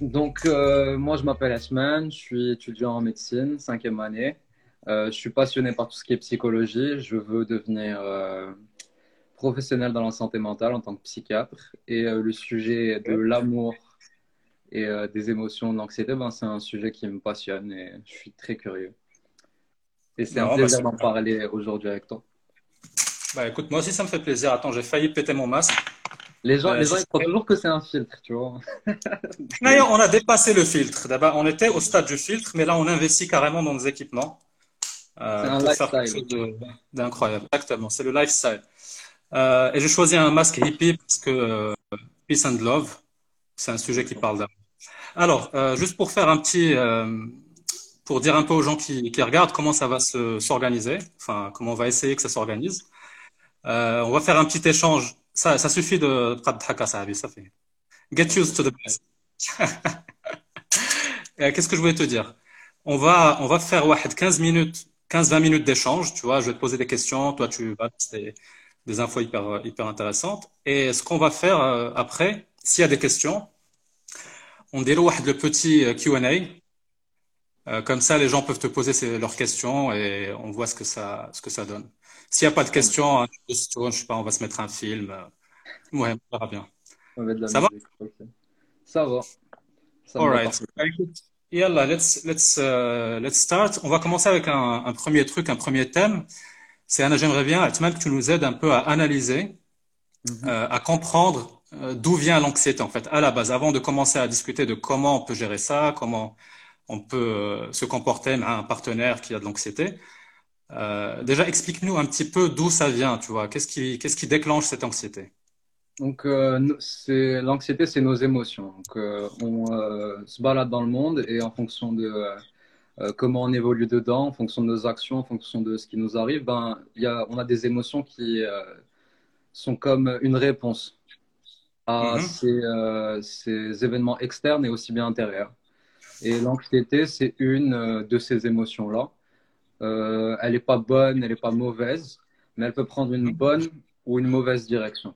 Donc, euh, moi, je m'appelle Asman, je suis étudiant en médecine, cinquième année. Euh, je suis passionné par tout ce qui est psychologie. Je veux devenir euh, professionnel dans la santé mentale en tant que psychiatre. Et le sujet de l'amour et des émotions, de l'anxiété, ben, c'est un sujet qui me passionne et je suis très curieux. Et c'est un bah, plaisir d'en parler aujourd'hui avec toi. Bah écoute, moi aussi ça me fait plaisir. Attends, j'ai failli péter mon masque. Les gens, les gens ils croient toujours que c'est un filtre, tu vois. D'ailleurs, on a dépassé le filtre. D'abord, on était au stade du filtre, mais là, on investit carrément dans nos équipements. Euh, c'est un lifestyle. D'incroyable. Exactement, c'est le lifestyle. Euh, et j'ai choisi un masque hippie parce que euh, peace and love, c'est un sujet qui parle d'amour. Alors, euh, juste pour faire un petit, euh, pour dire un peu aux gens qui, qui regardent comment ça va s'organiser, enfin comment on va essayer que ça s'organise. Euh, on va faire un petit échange ça, ça suffit de ça fait. Get used to the best. Qu'est-ce que je voulais te dire? On va, on va faire 15 minutes, 15-20 minutes d'échange. Tu vois, je vais te poser des questions. Toi, tu vas des, des infos hyper, hyper intéressantes. Et ce qu'on va faire euh, après, s'il y a des questions, on déroule le petit euh, Q&A. Euh, comme ça, les gens peuvent te poser leurs questions et on voit ce que ça, ce que ça donne. S'il n'y a pas de questions, hein, je sais pas, on va se mettre un film. Ouais, on verra bien. ça va? Ça va. Ça All right. Yalla, let's, let's, uh, let's start. On va commencer avec un, un, premier truc, un premier thème. C'est Anna, j'aimerais bien, Atman, que tu nous aides un peu à analyser, mm-hmm. euh, à comprendre euh, d'où vient l'anxiété, en fait, à la base, avant de commencer à discuter de comment on peut gérer ça, comment on peut euh, se comporter à un partenaire qui a de l'anxiété. Euh, déjà, explique-nous un petit peu d'où ça vient, tu vois. Qu'est-ce qui, qu'est-ce qui déclenche cette anxiété? Donc, euh, c'est l'anxiété, c'est nos émotions. Donc, euh, on se balade dans le monde et en fonction de comment on évolue dedans, en fonction de nos actions, en fonction de ce qui nous arrive, ben, y a, on a des émotions qui sont comme une réponse à mm-hmm. ces, ces, événements externes et aussi bien intérieurs. Et l'anxiété, c'est une de ces émotions-là. Euh, elle n'est pas bonne, elle n'est pas mauvaise, mais elle peut prendre une bonne ou une mauvaise direction.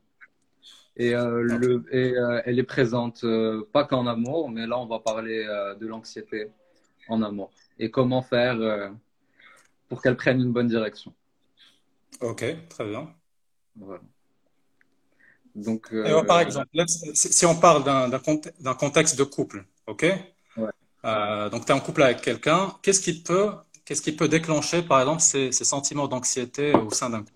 Et, euh, le, et euh, elle est présente pas qu'en amour, mais là on va parler de l'anxiété en amour et comment faire pour qu'elle prenne une bonne direction. Ok, très bien. Voilà. Donc, par exemple, si on parle d'un contexte de couple, ok? Ouais. Donc tu es en couple avec quelqu'un, qu'est-ce qui peut Qu'est-ce qui peut déclencher, par exemple, ces, sentiments d'anxiété au sein d'un couple?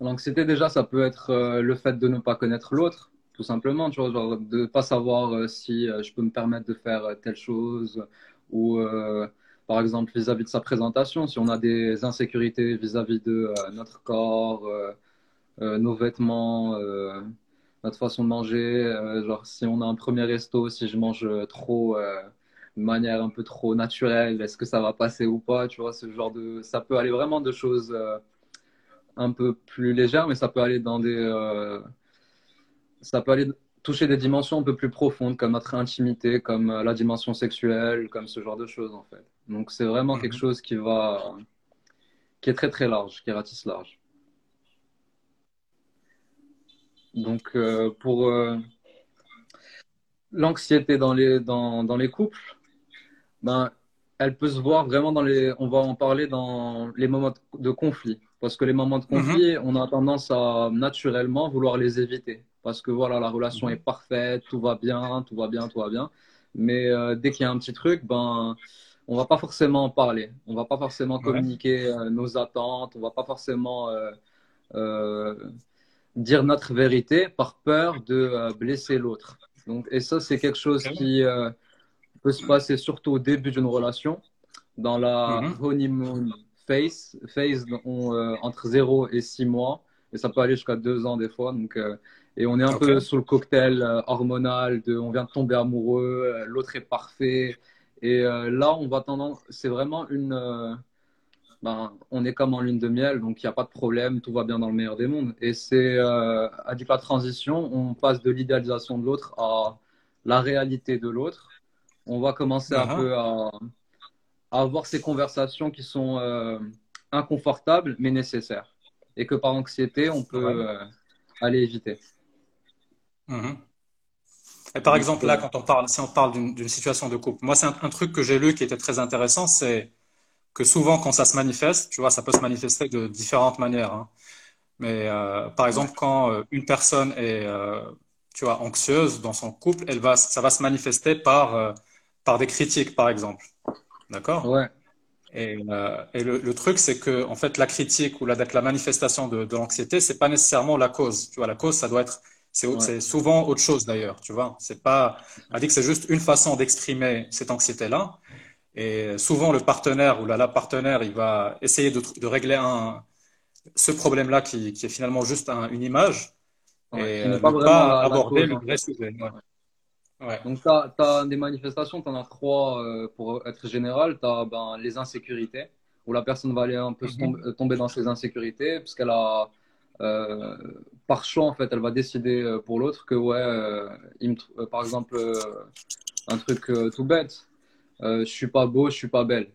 L'anxiété, déjà, ça peut être euh, le fait de ne pas connaître l'autre, tout simplement, genre de ne pas savoir euh, si euh, je peux me permettre de faire telle chose, ou par exemple vis-à-vis -vis de sa présentation, si on a des insécurités vis-à-vis -vis de notre corps, nos vêtements, notre façon de manger, genre si on a un premier resto, si je mange trop de manière un peu trop naturelle, est-ce que ça va passer ou pas, tu vois, ce genre de, ça peut aller vraiment de choses euh, un peu plus légères, mais ça peut aller dans des, euh, ça peut aller toucher des dimensions un peu plus profondes, comme notre intimité, comme euh, la dimension sexuelle, comme ce genre de choses en fait. Donc c'est vraiment quelque mhm. chose qui va, qui est très très large, qui ratisse large. Donc pour l'anxiété dans les, dans, dans les couples, ben, elle peut se voir vraiment dans les. On va en parler dans les moments de conflit. Parce que les moments de conflit, mm -hmm. on a tendance à naturellement vouloir les éviter. Parce que voilà, la relation est parfaite, tout va bien, tout va bien, tout va bien. Mais euh, dès qu'il y a un petit truc, ben, on va pas forcément en parler. On va pas forcément communiquer ouais. euh, nos attentes. On va pas forcément euh, dire notre vérité par peur de blesser l'autre. Donc, et ça, c'est quelque chose qui peut se passer surtout au début d'une relation, dans la mm -hmm. honeymoon phase, phase on, euh, entre 0 et 6 mois, et ça peut aller jusqu'à 2 ans des fois. Donc, euh, et on est un okay. peu sous le cocktail euh, hormonal de on vient de tomber amoureux, l'autre est parfait. Et là, on va tendance, c'est vraiment une. Ben, on est comme en lune de miel, donc il n'y a pas de problème, tout va bien dans le meilleur des mondes. Et c'est à la transition, on passe de l'idéalisation de l'autre à la réalité de l'autre on va commencer uh -huh. un uh-huh. peu à, à, avoir ces conversations qui sont euh, inconfortables mais nécessaires. Et que par anxiété, on peut euh, aller éviter. Uh -huh. Et par exemple, là, quand on parle, si on parle d'une situation de couple, moi, c'est un, truc que j'ai lu qui était très intéressant, c'est que souvent, quand ça se manifeste, tu vois, ça peut se manifester de différentes manières. Hein. Mais euh, par exemple, quand euh, une personne est, euh, tu vois, anxieuse dans son couple, elle va, ça va se manifester par, par des critiques, par exemple. D'accord? Ouais. Et, et le, le, truc, c'est que en fait, la critique ou la, la manifestation de, de l'anxiété, c'est pas nécessairement la cause. Tu vois, la cause, ça doit être c'est souvent autre chose d'ailleurs, tu vois. C'est pas, on dit que c'est juste une façon d'exprimer cette anxiété-là. Et souvent, le partenaire ou la, la partenaire, il va essayer de, de régler un, ce problème-là qui, qui, est finalement juste un, une image et ne pas, pas aborder le vrai sujet. Ouais. Donc, tu as, des manifestations, tu en as trois euh, pour être général. Tu as ben, les insécurités, où la personne va aller un peu mm-hmm. tomber, dans ses insécurités, puisqu'elle a euh, par choix, en fait, elle va décider euh, pour l'autre que, ouais, euh, il par exemple, un truc tout bête, je suis pas beau, je suis pas belle.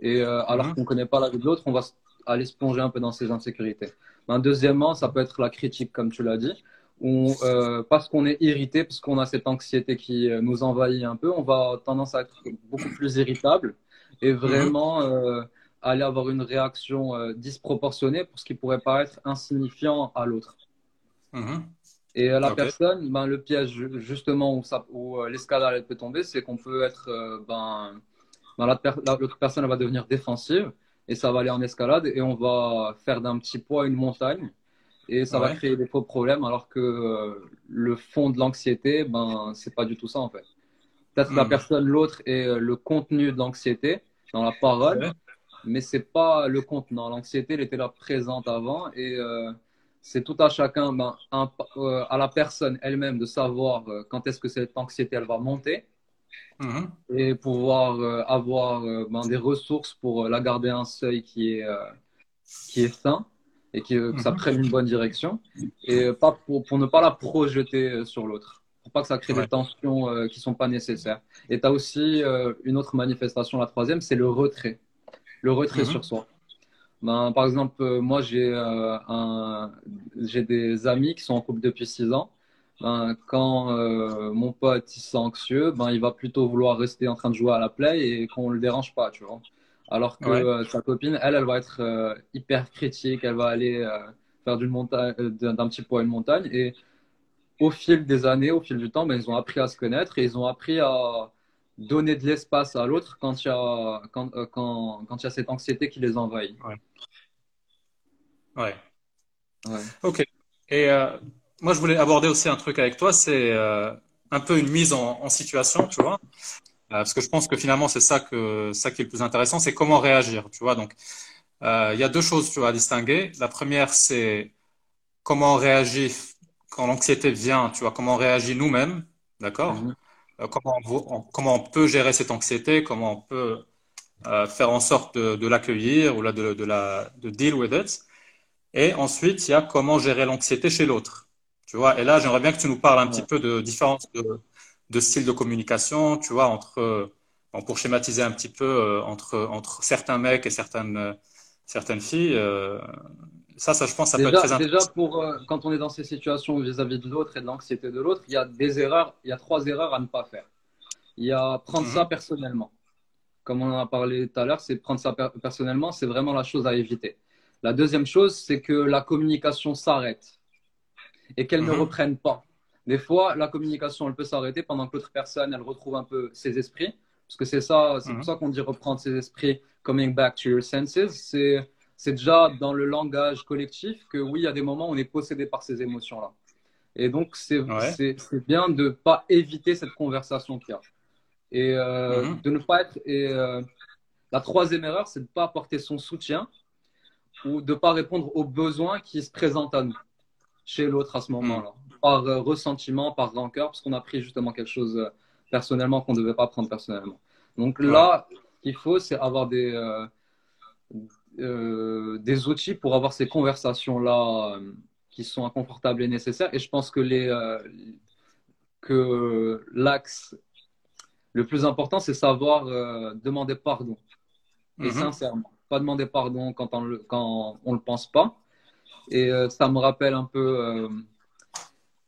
Et alors mhm. qu'on connaît pas la vie de l'autre, on va aller se plonger un peu dans ses insécurités. Ben, deuxièmement, ça peut être la critique, comme tu l'as dit. On, parce qu'on est irrité, parce qu'on a cette anxiété qui nous envahit un peu, on va tendance à être beaucoup plus irritable et mhm. vraiment aller avoir une réaction euh, disproportionnée pour ce qui pourrait paraître insignifiant à l'autre. Mhm. Et euh, la personne, ben, le piège justement où, ça, où euh, l'escalade peut tomber, c'est qu'on peut être, ben, ben l'autre personne va devenir défensive et ça va aller en escalade et on va faire d'un petit poids une montagne et ça va créer des faux problèmes alors que le fond de l'anxiété, ben, c'est pas du tout ça en fait. Peut-être la mhm. personne, l'autre, est le contenu de l'anxiété dans la parole mais c'est pas le contenant. L'anxiété, elle était là présente avant et euh, c'est tout à chacun, ben, euh, à la personne elle-même de savoir euh, quand est-ce que cette anxiété elle va monter mm-hmm. et pouvoir avoir ben, des ressources pour la garder un seuil qui est qui est sain et que ça mm-hmm. prenne une bonne direction et pas pour, pour ne pas la projeter sur l'autre pour pas que ça crée des tensions qui sont pas nécessaires. Et tu as aussi une autre manifestation, la troisième, c'est le retrait le retrait mhm. sur soi. Ben, par exemple, euh, moi, j'ai euh, un, j'ai des amis qui sont en couple depuis 6 ans. Ben, quand euh, mon pote il sent anxieux, ben, il va plutôt vouloir rester en train de jouer à la play et qu'on ne le dérange pas, tu vois. Alors que sa copine, elle, elle va être hyper critique, elle va aller faire d'une montagne, d'un petit poids une montagne. Et au fil des années, au fil du temps, ben, ils ont appris à se connaître et ils ont appris à, donner de l'espace à l'autre quand il y a quand, euh, quand, y a cette anxiété qui les envahit. Ouais. ouais. Ok. Et euh, moi, je voulais aborder aussi un truc avec toi, c'est euh, un peu une mise en, en situation, tu vois. Parce que je pense que finalement, c'est ça que ça qui est le plus intéressant, c'est comment réagir, tu vois. Donc, il y a deux choses, tu vois, à distinguer. La première, c'est comment on réagit quand l'anxiété vient, tu vois, comment on réagit nous-mêmes, d'accord. Mm-hmm. Euh, comment on, comment on peut gérer cette anxiété, comment on peut euh, faire en sorte de, l'accueillir ou de, de, la, de deal with it. Et ensuite, il y a comment gérer l'anxiété chez l'autre. Tu vois, et là, j'aimerais bien que tu nous parles un petit peu de différence de, de style de communication, tu vois, entre, pour schématiser un petit peu, euh, entre, entre certains mecs et certaines, certaines filles. Ça, ça, je pense, ça déjà, peut être très intéressant. Déjà, pour, euh, quand on est dans ces situations vis-à-vis de l'autre et de l'anxiété de l'autre, il y a des erreurs, il y a trois erreurs à ne pas faire. Il y a prendre ça mhm. personnellement. Comme on en a parlé tout à l'heure, c'est prendre ça personnellement, c'est vraiment la chose à éviter. La deuxième chose, c'est que la communication s'arrête et qu'elle ne mhm. reprenne pas. Des fois, la communication, elle peut s'arrêter pendant que l'autre personne, elle retrouve un peu ses esprits. Parce que c'est ça, c'est pour mhm. ça qu'on dit reprendre ses esprits, coming back to your senses. C'est c'est déjà dans le langage collectif que oui, il y a des moments où on est possédé par ces émotions-là. Et donc, c'est bien de ne pas éviter cette conversation qu'il y a. Et euh, mhm. de ne pas être. Et, euh, la troisième erreur, c'est de ne pas apporter son soutien ou de ne pas répondre aux besoins qui se présentent à nous, chez l'autre à ce moment-là. Mhm. Par euh, ressentiment, par rancœur, parce qu'on a pris justement quelque chose personnellement qu'on ne devait pas prendre personnellement. Donc là, ce qu'il faut, c'est avoir des euh, des outils pour avoir ces conversations-là euh, qui sont inconfortables et nécessaires. Et je pense que les, euh, que l'axe le plus important, c'est savoir demander pardon. Et mhm. sincèrement, pas demander pardon quand on le, quand on le pense pas. Et ça me rappelle un peu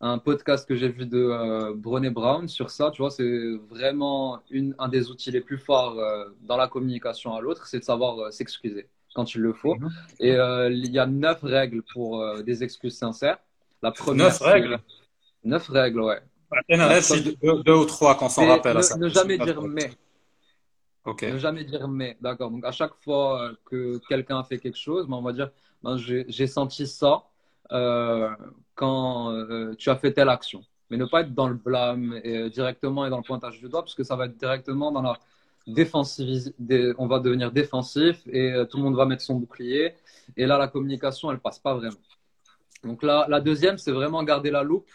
un podcast que j'ai vu de euh, Brené Brown sur ça. Tu vois, c'est vraiment une, un des outils les plus forts euh, dans la communication à l'autre, c'est de savoir euh, s'excuser quand il le faut. Mhm. Et il y a neuf règles pour des excuses sincères. La première, neuf règles Neuf règles, ouais. Deux, deux, ou trois qu'on s'en rappelle. Ne, à ça. ne jamais dire mais. Ok. Ne jamais dire mais, d'accord. Donc à chaque fois que quelqu'un fait quelque chose, ben, on va dire j'ai senti ça euh, quand euh, tu as fait telle action. Mais ne pas être dans le blâme et, directement et dans le pointage du doigt, parce que ça va être directement dans la défensive. On va devenir défensif et euh, tout le monde va mettre son bouclier. Et là, la communication, elle passe pas vraiment. Donc là, la deuxième, c'est vraiment garder la loupe.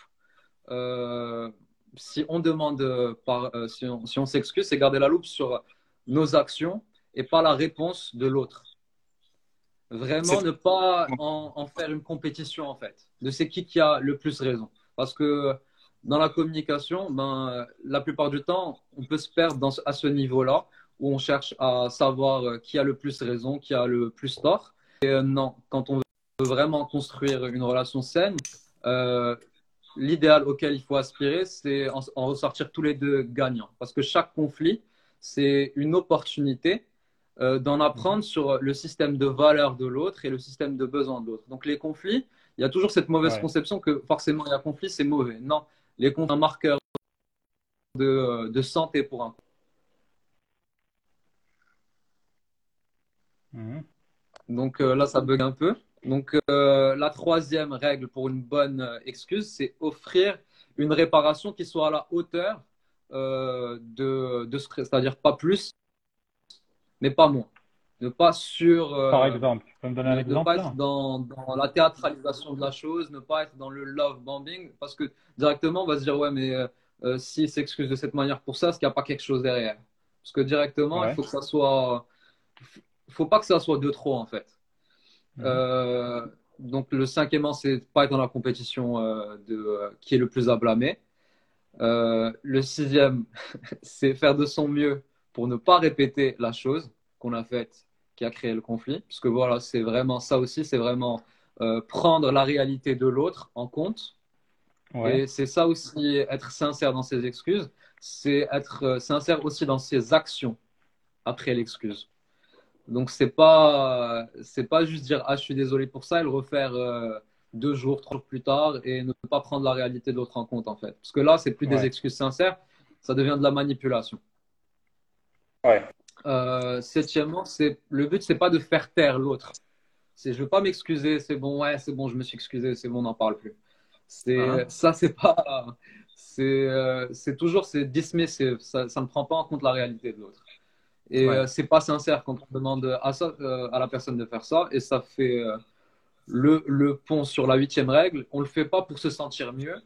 si on demande, si on s'excuse, c'est garder la loupe sur nos actions et pas la réponse de l'autre. Vraiment ne pas en, faire une compétition en fait, de c'est qui qui a le plus raison. Parce que dans la communication, ben, la plupart du temps, on peut se perdre dans, à ce niveau-là où on cherche à savoir qui a le plus raison, qui a le plus tort. Et euh, non, quand on veut vraiment construire une relation saine, euh, l'idéal auquel il faut aspirer, c'est en, en ressortir tous les deux gagnants. Parce que chaque conflit, c'est une opportunité euh, d'en apprendre sur le système de valeur de l'autre et le système de besoin de l'autre. Donc les conflits, il y a toujours cette mauvaise conception que forcément il y a conflit, c'est mauvais. Non, les conflits sont un marqueur de, euh, de, santé pour un mhm. Donc euh, là, ça bug un peu. Donc la troisième règle pour une bonne excuse, c'est offrir une réparation qui soit à la hauteur de, de c'est-à-dire pas plus mais pas moins. Ne pas sur. Euh, Par exemple, tu peux me donner un exemple Ne pas être dans, la théâtralisation de la chose, ne pas être dans le love bombing, parce que directement, on va se dire, ouais, mais euh, euh s'il s'excuse de cette manière pour ça, est-ce qu'il n'y a pas quelque chose derrière? Parce que directement, il faut que ça soit. Il faut pas que ça soit de trop, en fait. Mhm. Euh, donc, le cinquième, c'est pas être dans la compétition de qui est le plus à blâmer. le sixième, c'est faire de son mieux pour ne pas répéter la chose qu'on a faite qui a créé le conflit. Parce que voilà, c'est vraiment ça aussi, c'est vraiment euh, prendre la réalité de l'autre en compte. Et c'est ça aussi, être sincère dans ses excuses, c'est être euh, sincère aussi dans ses actions après l'excuse. Donc c'est pas c'est pas juste dire ah je suis désolé pour ça et le refaire euh, deux jours, trois jours plus tard et ne pas prendre la réalité de l'autre en compte en fait. Parce que là c'est plus des excuses sincères, ça devient de la manipulation. Ouais. Euh, septièmement, c'est le but, c'est pas de faire taire l'autre. C'est je veux pas m'excuser, c'est bon, ouais, c'est bon, je me suis excusé, c'est bon, on n'en parle plus. C'est ah. ça, c'est pas, c'est euh, c'est toujours c'est dismissive, ça, ça ne prend pas en compte la réalité de l'autre. Et euh, c'est pas sincère quand on demande à ça, à la personne de faire ça, et ça fait le, le pont sur la huitième règle. On le fait pas pour se sentir mieux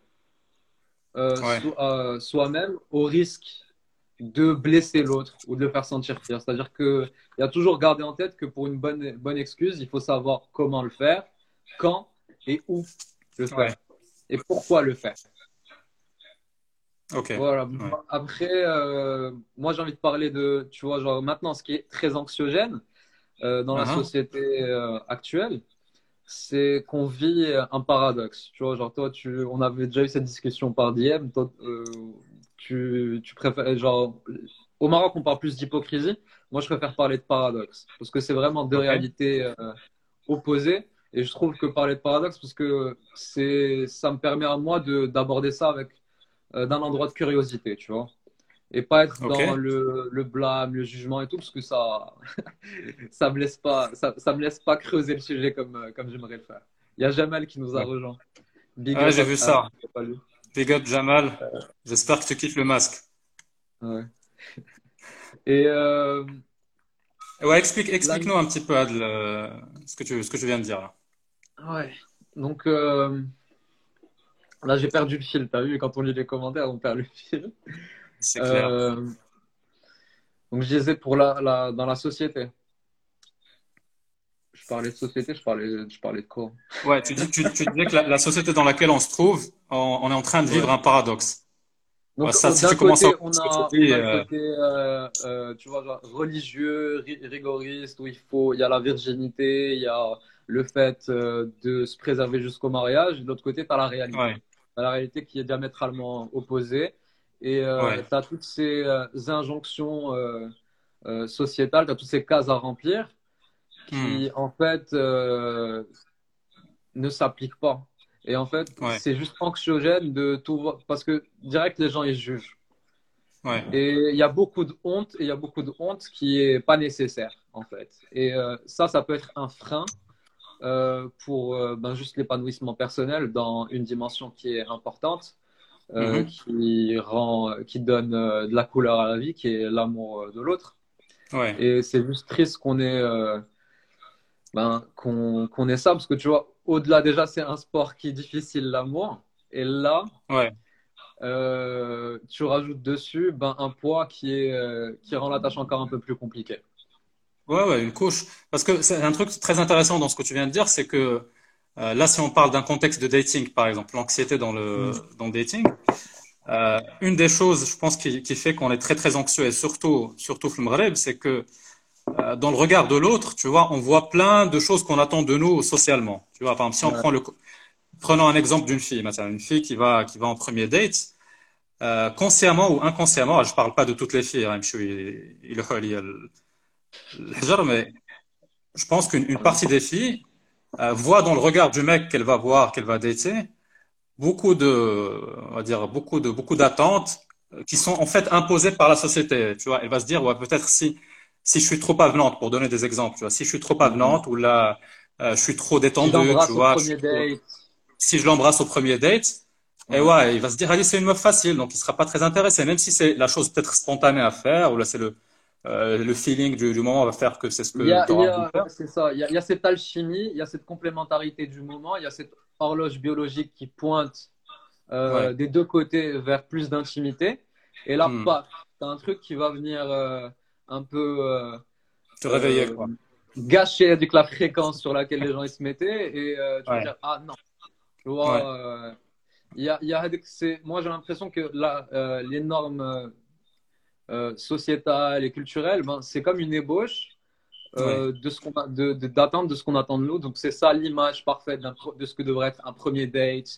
soi-même, au risque de blesser l'autre ou de le faire sentir pire. C'est-à-dire qu'il y a toujours garder en tête que pour une bonne, bonne excuse, il faut savoir comment le faire, quand et où le faire. Et pourquoi le faire. Ok. Voilà. Après, euh, moi j'ai envie de parler de, tu vois, genre maintenant, ce qui est très anxiogène euh, dans la uh-huh. société euh, actuelle, c'est qu'on vit un paradoxe. Tu vois, genre toi, tu, on avait déjà eu cette discussion par DM. Toi, tu, tu préfères, genre, au Maroc, on parle plus d'hypocrisie. Moi, je préfère parler de paradoxe parce que c'est vraiment deux réalités euh, opposées. Et je trouve que parler de paradoxe, parce que c'est, ça me permet à moi de, d'aborder ça avec euh, d'un endroit de curiosité, tu vois. Et pas être dans le, le, blâme, le jugement et tout, parce que ça, ça me laisse pas, ça, ça, me laisse pas creuser le sujet comme, euh, comme j'aimerais le faire. Il y a Jamal qui nous a rejoint. ouais, j'ai vu ça. Big up Jamal. J'espère que tu kiffes le masque. Ouais. Et euh... ouais, explique, explique-nous un petit peu Adl, ce que tu, ce que je viens de dire là. Ouais. Donc euh... là, j'ai perdu le fil. T'as vu quand on lit les commentaires, on perd le fil. C'est clair. Euh... Donc je disais pour la, la, dans la société je parlais de société, je parlais, je parlais de quoi? Ouais, tu, dis, tu, tu disais que la, société dans laquelle on se trouve, on, est en train de vivre un paradoxe. Donc, ça, si tu commences à... on a, côté, euh, côté euh, euh, tu vois, religieux, rigoriste, où il faut, il y a la virginité, il y a le fait de se préserver jusqu'au mariage. De l'autre côté, tu as la réalité. à la réalité qui est diamétralement opposée. Et tu as toutes ces injonctions sociétales, tu as toutes ces cases à remplir qui, hmm. en fait, ne s'appliquent pas. Et en fait, c'est juste anxiogène de tout voir. Parce que direct, les gens, ils jugent. Et il y a beaucoup de honte, et il y a beaucoup de honte qui est pas nécessaire, en fait. Et euh, ça, ça peut être un frein euh, pour euh, ben, juste l'épanouissement personnel dans une dimension qui est importante, mm-hmm. qui, rend, qui donne de la couleur à la vie, qui est l'amour de l'autre. Et c'est juste triste qu'on ait, ben, qu'on ait ça, parce que tu vois, au-delà déjà, c'est un sport qui est difficile, l'amour. Et là, ouais. Euh, tu rajoutes dessus ben, un poids qui, est, euh, qui rend la tâche encore un peu plus compliquée. Ouais, ouais, une couche. Parce que c'est un truc très intéressant dans ce que tu viens de dire, c'est que euh, là, si on parle d'un contexte de dating, par exemple, l'anxiété dans le, mm. dans le dating, une des choses, je pense, qui, qui fait qu'on est très, très anxieux, et surtout, surtout c'est que dans le regard de l'autre, tu vois, on voit plein de choses qu'on attend de nous socialement. Tu vois, par exemple, si on prend le, prenons un exemple d'une fille, maintenant, une fille qui va, qui va en premier date, euh, consciemment ou inconsciemment, je ne parle pas de toutes les filles, hein, mais je pense qu'une partie des filles euh, voit dans le regard du mec qu'elle va voir, qu'elle va dater, beaucoup de, on va dire, beaucoup de, beaucoup d'attentes qui sont en fait imposées par la société. Tu vois, elle va se dire, ouais, peut-être si, si je suis trop avenante, pour donner des exemples, tu vois, si je suis trop avenante ou là, euh, je suis trop détendue, tu vois, si je l'embrasse au premier date, et ouais, il va se dire, allez, c'est une meuf facile, donc il sera pas très intéressé, même si c'est la chose peut-être spontanée à faire, ou là c'est le, euh, le feeling du, du, moment va faire que c'est ce que C'est ça, il y, a, il y, a, cette alchimie, il y a cette complémentarité du moment, il y a cette horloge biologique qui pointe euh, des deux côtés vers plus d'intimité. Et là, hmm. pas, tu as un truc qui va venir euh, un peu. Euh, Te réveiller, quoi. Gâcher avec la fréquence sur laquelle les gens ils se mettaient, et tu vas dire, ah non. Tu vois, il y a, il y a, moi, j'ai l'impression que là, euh, les normes euh, euh, sociétales et culturelles, ben, c'est comme une ébauche de ce qu'on de, d'attendre de ce qu'on attend de nous. Donc, c'est ça l'image parfaite de ce que devrait être un premier date.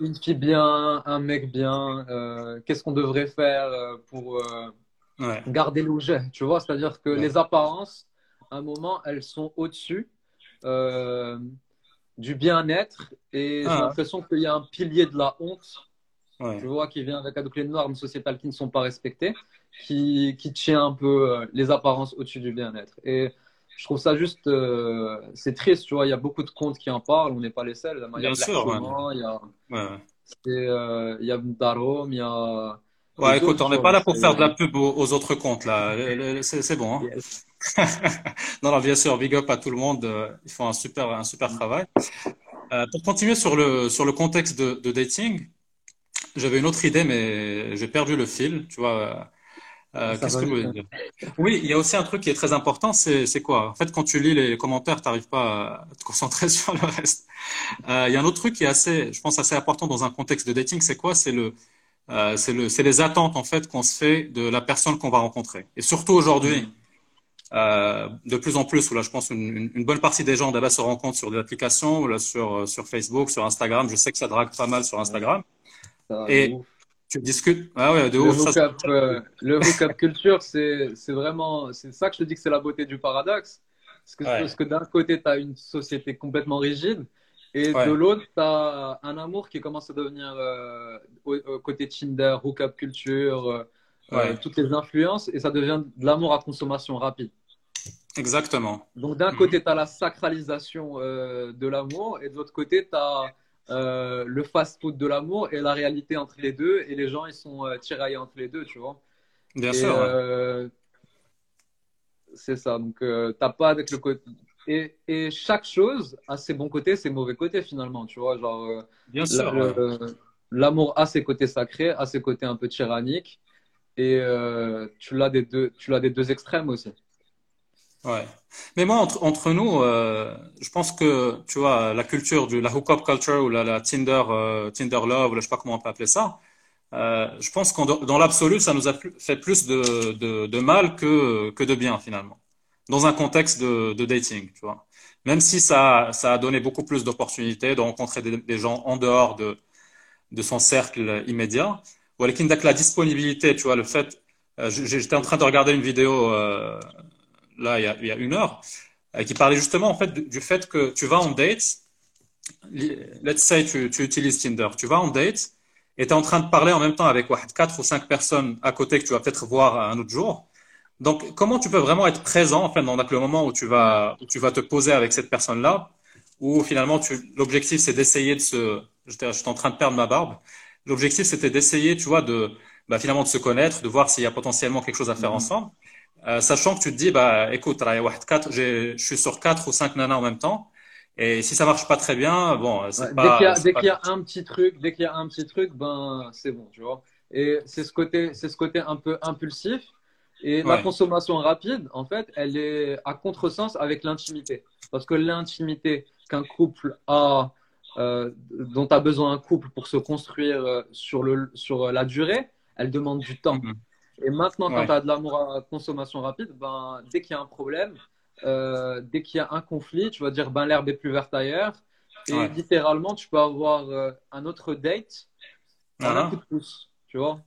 Une fille bien, un mec bien. Qu'est-ce qu'on devrait faire pour garder l'objet Tu vois, c'est-à-dire que les apparences, à un moment, elles sont au-dessus du bien-être et j'ai ah. l'impression qu'il y a un pilier de la honte, tu vois, qui vient avec les normes sociétales qui ne sont pas respectées, qui, qui tient un peu euh, les apparences au-dessus du bien-être. Et je trouve ça juste, euh, c'est triste, tu vois, il y a beaucoup de comptes qui en parlent, on n'est pas les seuls. Il y a Bien sûr, il y a, euh, il y a Darom, il y a Ouais, écoute, on n'est pas là pour faire de la pub aux, autres comptes, là. C'est bon. Hein non, non, bien sûr, big up à tout le monde. Euh, ils font un super, un super travail. Euh, pour continuer sur le, sur le contexte de, de dating, j'avais une autre idée, mais j'ai perdu le fil. Tu vois, euh, qu'est-ce que je voulais dire? Oui, il y a aussi un truc qui est très important, c'est quoi? En fait, quand tu lis les commentaires, tu n'arrives pas à te concentrer sur le reste. Euh, il y a un autre truc qui est assez, je pense, assez important dans un contexte de dating, c'est quoi? C'est le, euh, c'est les attentes en fait qu'on se fait de la personne qu'on va rencontrer. Et surtout aujourd'hui, mm. euh, de plus en plus, où là, je pense une, une bonne partie des gens d'abord se rencontrent sur des applications, ou là sur euh, sur Facebook, sur Instagram. Je sais que ça drague pas mal sur Instagram. et tu discutes. Ah ouais, de le euh, le hookup culture, c'est c'est vraiment c'est ça que je te dis que c'est la beauté du paradoxe. Parce que, parce que d'un côté, tu as une société complètement rigide et de l'autre, tu as un amour qui commence à devenir euh, côté Tinder, hookup culture, euh, euh, toutes les influences, et ça devient de l'amour à consommation rapide. Exactement. Donc d'un côté, tu as la sacralisation de l'amour, et de l'autre côté, tu as le fast-food de l'amour et la réalité entre les deux, et les gens, ils sont tiraillés entre les deux, tu vois. Bien sûr. C'est ça. Donc, t'as pas avec le côté et, et, chaque chose a ses bons côtés, ses mauvais côtés finalement, tu vois. Genre, euh, Bien sûr. L'amour a ses côtés sacrés, a ses côtés un peu tyranniques, et euh, tu l'as des deux, tu l'as des deux extrêmes aussi. Ouais. Mais moi, entre, entre nous, euh, je pense que, tu vois, la culture du, la hookup culture ou la, la Tinder, euh, Tinder love, ou là, je sais pas comment on peut appeler ça, euh, je pense qu'en dans l'absolu, ça nous a fait plus de, de, de mal que, que de bien finalement dans un contexte de, de, dating, tu vois. Même si ça, ça a donné beaucoup plus d'opportunités de rencontrer des, gens en dehors de, de son cercle immédiat. Ou la disponibilité, tu vois, le fait. Euh, j'étais en train de regarder une vidéo euh, là il y, a, il y, a, une heure qui parlait justement en fait du, fait que tu vas en date. Let's say tu, tu utilises Tinder, tu vas en date et tu es en train de parler en même temps avec quatre ou cinq personnes à côté que tu vas peut-être voir un autre jour. Donc, comment tu peux vraiment être présent, en fait, dans le moment où tu vas, où tu vas te poser avec cette personne-là, où finalement, l'objectif, c'est d'essayer de se, je suis en train de perdre ma barbe. L'objectif, c'était d'essayer, tu vois, de, bah, finalement, de se connaître, de voir s'il y a potentiellement quelque chose à faire mm-hmm. ensemble. Euh, sachant que tu te dis, bah, écoute, je suis sur quatre ou cinq nanas en même temps. Et si ça marche pas très bien, bon, c'est pas. Dès qu'il y a, un petit truc, dès qu'il y a un petit truc, ben, c'est bon, tu vois. Et c'est ce côté, c'est ce côté un peu impulsif. Et la consommation rapide, en fait, elle est à contresens avec l'intimité. Parce que l'intimité qu'un couple a, euh, dont a besoin un couple pour se construire euh, sur, le, sur la durée, elle demande du temps. Mm-hmm. Et maintenant, quand tu as de l'amour à consommation rapide, ben, dès qu'il y a un problème, euh, dès qu'il y a un conflit, tu vas dire ben, l'herbe est plus verte ailleurs. Et littéralement, tu peux avoir un autre date en un coup de pouce. Tu vois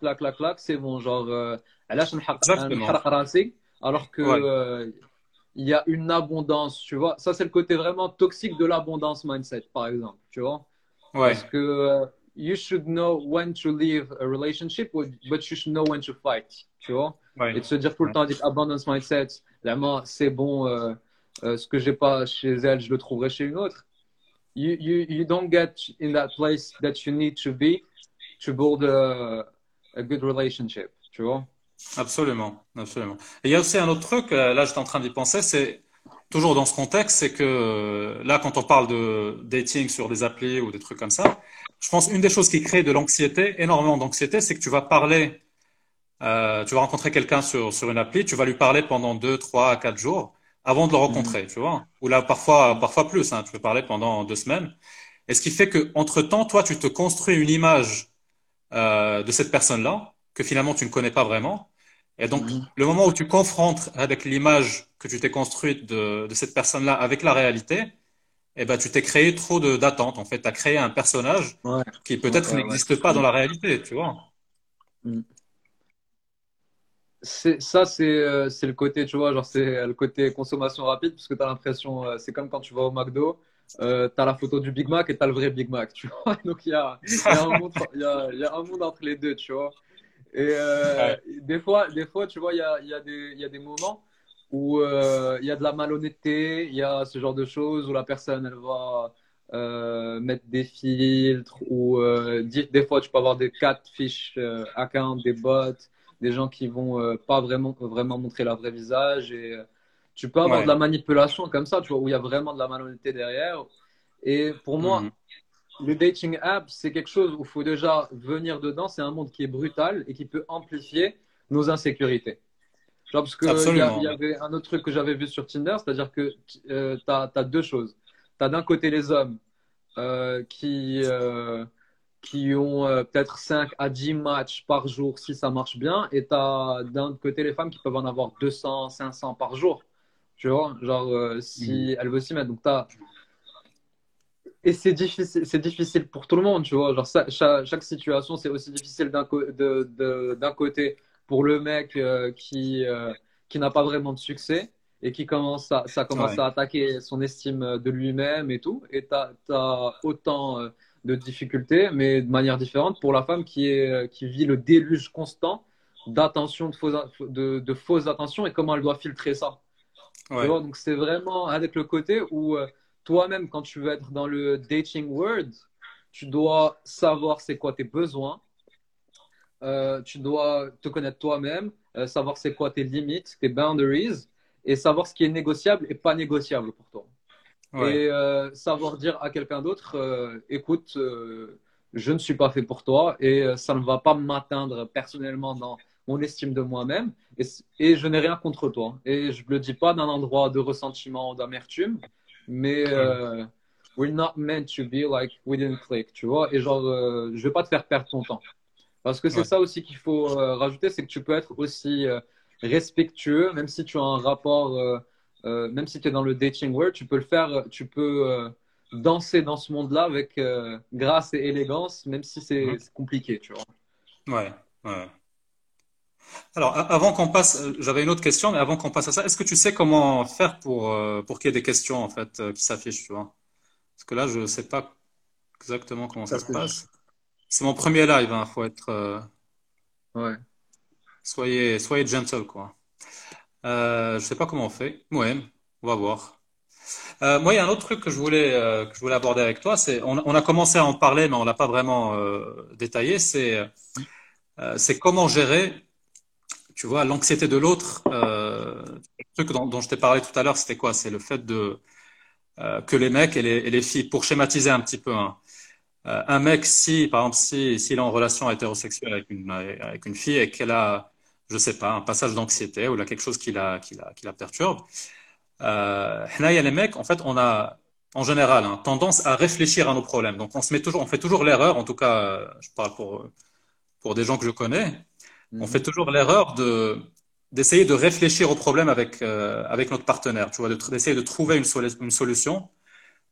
clac, clac, clac, c'est bon. Genre, euh, alors que euh, il y a une abondance, tu vois. Ça, c'est le côté vraiment toxique de l'abondance mindset, par exemple, tu vois. Parce que you should know when to leave a relationship, but you should know when to fight, tu vois. Et de se dire tout le temps abundance mindset, c'est bon, euh, euh, ce que j'ai pas chez elle, je le trouverai chez une autre. You, you, you don't get in that place that you need to be to build a, a good relationship, tu vois? Absolument, absolument. Et il y a aussi un autre truc, euh, là j'étais en train d'y penser, c'est toujours dans ce contexte, c'est que là quand on parle de dating sur des applis ou des trucs comme ça, je pense une des choses qui crée de l'anxiété, énormément d'anxiété, c'est que tu vas parler euh, tu vas rencontrer quelqu'un sur, sur une appli, tu vas lui parler pendant deux, trois, quatre jours avant de le rencontrer, mm. tu vois? Ou là, parfois, parfois plus, hein, tu peux parler pendant deux semaines. Et ce qui fait que, entre temps, toi, tu te construis une image euh, de cette personne-là que finalement tu ne connais pas vraiment. Et donc, mm. le moment où tu confrontes avec l'image que tu t'es construite de, de cette personne-là avec la réalité, eh ben, tu t'es créé trop d'attentes. En fait, tu as créé un personnage qui peut-être n'existe pas dans la réalité, tu vois. Mm ça, euh, c'est le côté, tu vois, genre, c'est le côté consommation rapide, parce que tu as l'impression, euh, c'est comme quand tu vas au McDo, euh, tu as la photo du Big Mac et tu as le vrai Big Mac, tu vois. Donc, il y a, y, a un monde, y, a, y a un monde entre les deux, tu vois. Et euh, des, fois, des fois, tu vois, il y a, y, a des, moments où il y a de la malhonnêteté, il y a ce genre de choses où la personne, elle va mettre des filtres, ou des fois, tu peux avoir des catfish accounts, des bots des gens qui vont euh, pas vraiment, vraiment montrer leur vrai visage. Et euh, tu peux avoir de la manipulation comme ça, tu vois, où il y a vraiment de la malhonnêteté derrière. Et pour moi, mhm. le dating app, c'est quelque chose où il faut déjà venir dedans. C'est un monde qui est brutal et qui peut amplifier nos insécurités. Genre, parce qu'il y, y, avait un autre truc que j'avais vu sur Tinder, c'est-à-dire que euh, tu as, deux choses. Tu as d'un côté les hommes qui, qui ont euh, peut-être 5 à 10 matchs par jour si ça marche bien. Et tu as d'un côté les femmes qui peuvent en avoir 200, 500 par jour. Tu vois, genre euh, si mm. elles veulent s'y mettre. Donc, as... Et c'est difficile, c'est difficile pour tout le monde, tu vois. Genre, chaque, situation, c'est aussi difficile d'un côté pour le mec euh, qui, qui n'a pas vraiment de succès et qui commence à, ça commence à attaquer son estime de lui-même et tout. Et tu as, autant de difficultés, mais de manière différente pour la femme qui, est, qui vit le déluge constant d'attention, de, de fausses attentions et comment elle doit filtrer ça. Donc c'est vraiment avec le côté où euh, toi-même, quand tu veux être dans le dating world, tu dois savoir c'est quoi tes besoins, euh, tu dois te connaître toi-même, euh, savoir c'est quoi tes limites, tes boundaries, et savoir ce qui est négociable et pas négociable pour toi. Et savoir dire à quelqu'un d'autre, écoute, je ne suis pas fait pour toi et ça ne va pas m'atteindre personnellement dans mon estime de moi-même et, et, je n'ai rien contre toi. Et je ne le dis pas d'un endroit de ressentiment d'amertume, mais we're not meant to be like we didn't click, tu vois. Et genre, je vais pas te faire perdre ton temps. Parce que c'est ça aussi qu'il faut rajouter, c'est que tu peux être aussi respectueux, même si tu as un rapport euh, même si tu es dans le dating world, tu peux le faire, tu peux, euh, danser dans ce monde-là avec grâce et élégance, même si c'est mhm. compliqué, tu vois. Ouais, ouais. Alors, avant qu'on passe, j'avais une autre question, mais avant qu'on passe à ça, est-ce que tu sais comment faire pour, pour qu'il y ait des questions en fait qui s'affichent, tu vois? Parce que là, je ne sais pas exactement comment ça, se passe. C'est mon premier live, il hein, faut être. Ouais. Soyez, soyez gentle, quoi. Euh, je sais pas comment on fait. Ouais, on va voir. Euh, moi, il y a un autre truc que je voulais, euh, que je voulais aborder avec toi. C'est, on, on, a commencé à en parler, mais on l'a pas vraiment euh, détaillé. C'est, euh, c'est comment gérer, tu vois, l'anxiété de l'autre. le truc dont, je t'ai parlé tout à l'heure, c'était quoi? C'est le fait de que les mecs et les, filles, pour schématiser un petit peu, hein, un mec, si, par exemple, si, s'il est en relation hétérosexuelle avec une, fille et qu'elle a je sais pas, un passage d'anxiété ou là quelque chose qui la, qui la, perturbe. Euh, les mecs, en fait, on a en général hein, tendance à réfléchir à nos problèmes. Donc on se met toujours, on fait toujours l'erreur, en tout cas, euh, je parle pour pour des gens que je connais, on mhm. fait toujours l'erreur de d'essayer de réfléchir au problème avec euh, avec notre partenaire, tu vois, d'essayer de, trouver une, une solution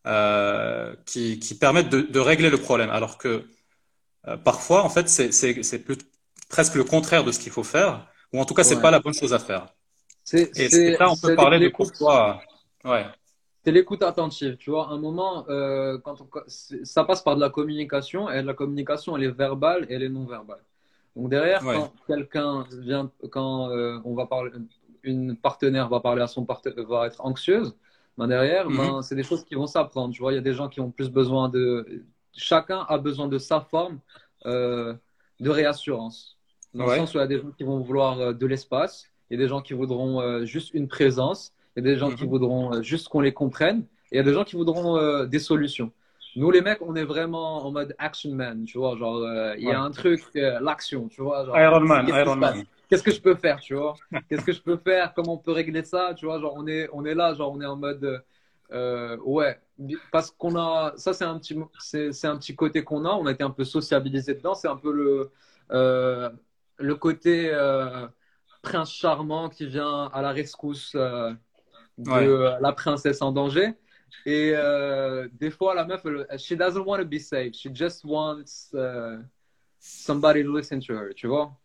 euh, qui qui permette de, de, régler le problème, alors que euh, parfois, en fait, c'est presque le contraire de ce qu'il faut faire, ou en tout cas, c'est pas la bonne chose à faire. Et c'est ça, on peut parler de pourquoi. Ouais. C'est l'écoute attentive. Tu vois, un moment, euh, quand ça passe par de la communication, et la communication, elle est verbale et elle est non verbale. Donc derrière, quand quelqu'un vient, quand euh, on va parler, une partenaire va parler à son partenaire, va être anxieuse, ben derrière, mhm. ben, c'est des choses qui vont s'apprendre. Tu vois, il y a des gens qui ont plus besoin de, chacun a besoin de sa forme euh, de réassurance. Dans le sens où il y a des gens qui vont vouloir euh, de l'espace, il y a des gens qui voudront euh, juste une présence, il y a des gens qui mhm. voudront juste qu'on les comprenne, et il y a des gens qui voudront des solutions. Nous, les mecs, on est vraiment en mode action man, tu vois. Genre, il y a un truc, l'action, tu vois. Genre, Iron Man, Iron Man. Qu'est-ce que je peux faire, tu vois? Qu'est-ce que je peux faire? Comment on peut régler ça, tu vois? Genre, on est, on est là, genre, on est en mode, ouais, parce qu'on a, ça, c'est un petit, c'est, un petit côté qu'on a. On a été un peu sociabilisé dedans. C'est un peu le, le côté euh, prince charmant qui vient à la rescousse euh, de la princesse en danger. Et euh, des fois, la meuf, elle, she doesn't want to be saved. She just wants somebody to listen to her, tu vois?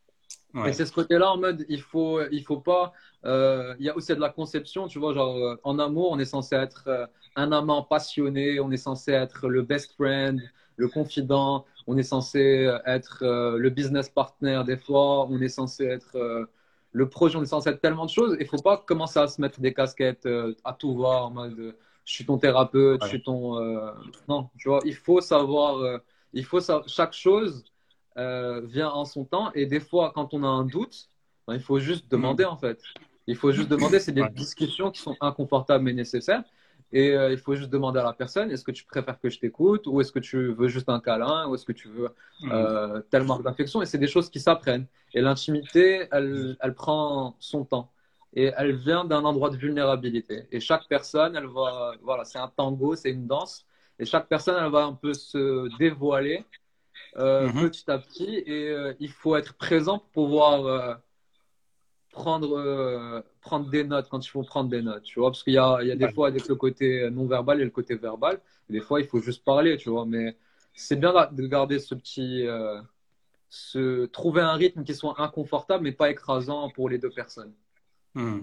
Et c'est ce côté-là en mode, il faut, il faut pas. Il y a aussi de la conception, tu vois, genre en amour, on est censé être un amant passionné, on est censé être le best friend, le confident, on est censé être euh, le business partner des fois, on est censé être euh, le projet, on est censé être tellement de choses. Il faut pas commencer à se mettre des casquettes euh, à tout voir en mode je suis ton thérapeute, je suis ton. non, tu vois, il faut savoir, il faut chaque chose vient en son temps et des fois quand on a un doute, ben, il faut juste demander mm. en fait. Il faut juste demander, c'est des discussions qui sont inconfortables mais nécessaires. Et euh, il faut juste demander à la personne est-ce que tu préfères que je t'écoute ou est-ce que tu veux juste un câlin ou est-ce que tu veux euh, telle marque d'affection? Et c'est des choses qui s'apprennent. Et l'intimité, elle, elle, prend son temps et elle vient d'un endroit de vulnérabilité. Et chaque personne, elle va, voilà, c'est un tango, c'est une danse. Et chaque personne, elle va un peu se dévoiler euh, hmm. petit à petit. Et euh, il faut être présent pour pouvoir euh, prendre, prendre des notes quand il faut prendre des notes, tu vois, parce qu'il y a, il y a des fois avec le côté non verbal et le côté verbal, des fois il faut juste parler, tu vois, mais c'est bien de garder ce petit, se trouver un rythme qui soit inconfortable mais pas écrasant pour les deux personnes. Hmm.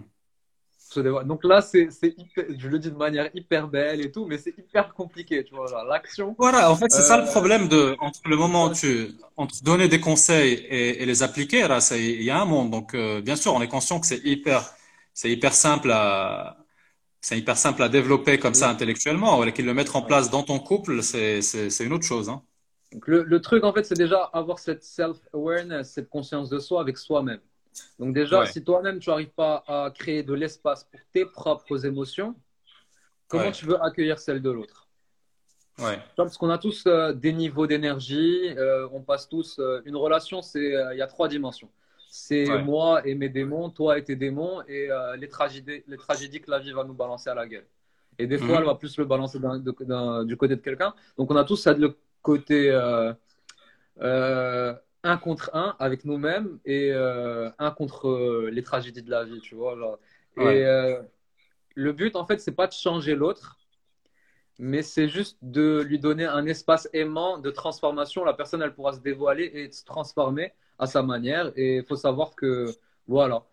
Donc là, c'est, je le dis de manière hyper belle et tout, mais c'est hyper compliqué, tu vois, l'action. Voilà, en fait, c'est ça le euh, problème de, entre le moment où tu, entre donner des conseils et, les appliquer, là, il y a un monde. Donc, euh, bien sûr, on est conscient que c'est hyper, c'est hyper simple à, c'est hyper simple à développer comme ça intellectuellement. Voilà, qu'ils le mettre en place dans ton couple, c'est, c'est, une autre chose, hein. Donc le, le truc, en fait, c'est déjà avoir cette self-awareness, cette conscience de soi avec soi-même. Donc déjà, si toi-même, tu n'arrives pas à créer de l'espace pour tes propres émotions, comment tu veux accueillir celles de l'autre? Ouais. Parce qu'on a tous euh, des niveaux d'énergie, euh, on passe tous... Euh, une relation, c'est il y a trois dimensions. C'est moi et mes démons, toi et tes démons, et les, tragédies, les tragédies que la vie va nous balancer à la gueule. Et des fois, mhm. elle va plus le balancer du côté de quelqu'un. Donc on a tous ça de le côté un contre un avec nous-mêmes et euh, un contre euh, les tragédies de la vie, tu vois. Et euh, le but, en fait, c'est pas de changer l'autre, mais c'est juste de lui donner un espace aimant de transformation. La personne, elle pourra se dévoiler et se transformer à sa manière. Et il faut savoir que, voilà,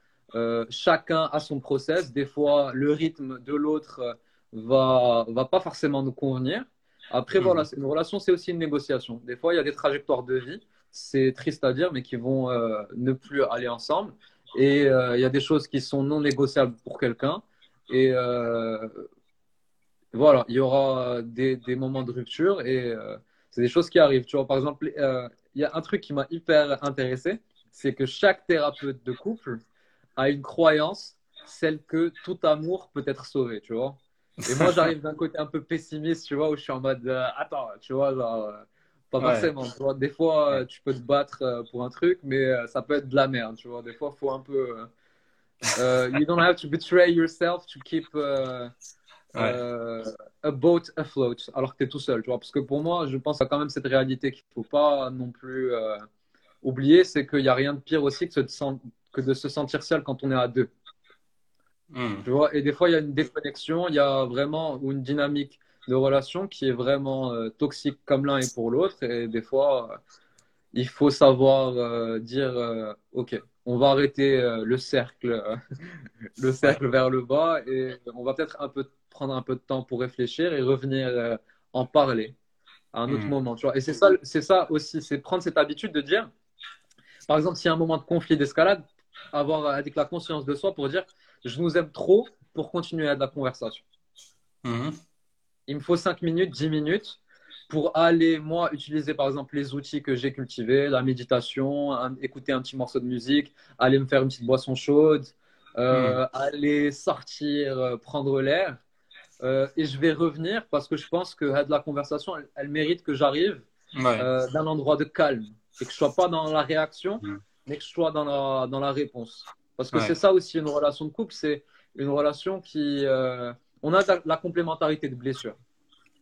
chacun a son process. Des fois, le rythme de l'autre va, va pas forcément nous convenir. Après, mhm. voilà, une relation, c'est aussi une négociation. Des fois, il y a des trajectoires de vie, c'est triste à dire, mais qui vont euh, ne plus aller ensemble. Et euh, il y a des choses qui sont non négociables pour quelqu'un. Et euh, voilà, il y aura des, moments de rupture et c'est des choses qui arrivent. Tu vois, par exemple, il y a un truc qui m'a hyper intéressé, c'est que chaque thérapeute de couple a une croyance, celle que tout amour peut être sauvé, tu vois. Et moi, j'arrive d'un côté un peu pessimiste, tu vois, où je suis en mode, attends, tu vois, genre, euh, pas forcément, tu vois. Des fois, euh, tu peux te battre pour un truc, mais ça peut être de la merde, tu vois. Des fois, il faut un peu. you don't have to betray yourself to keep a boat afloat, alors que tu es tout seul, tu vois. Parce que pour moi, je pense à quand même cette réalité qu'il faut pas non plus oublier, c'est qu'il n'y a rien de pire aussi que, que de se sentir seul quand on est à deux. Hmm. Tu vois, et des fois, il y a une déconnexion, il y a vraiment une dynamique de relation qui est vraiment euh, toxique comme l'un et pour l'autre. Et des fois, euh, il faut savoir euh, dire OK, on va arrêter le cercle, le cercle vers le bas et on va peut-être un peu prendre un peu de temps pour réfléchir et revenir en parler à un autre hmm. moment. Tu vois. Et c'est ça, c'est ça aussi, c'est prendre cette habitude de dire, par exemple, s'il y a un moment de conflit, d'escalade, avoir avec la conscience de soi pour dire je nous aime trop pour continuer à de la conversation. Mhm. Il me faut 5 minutes, 10 minutes pour aller, moi, utiliser par exemple les outils que j'ai cultivés, la méditation, écouter un petit morceau de musique, aller me faire une petite boisson chaude, euh, mhm. aller sortir, euh, prendre l'air. Euh, et je vais revenir parce que je pense que de la conversation, elle, mérite que j'arrive d'un endroit de calme et que je ne sois pas dans la réaction, mhm. mais que je sois dans la, dans la réponse. Parce que c'est ça aussi une relation de couple, c'est une relation qui. On a la complémentarité de blessures.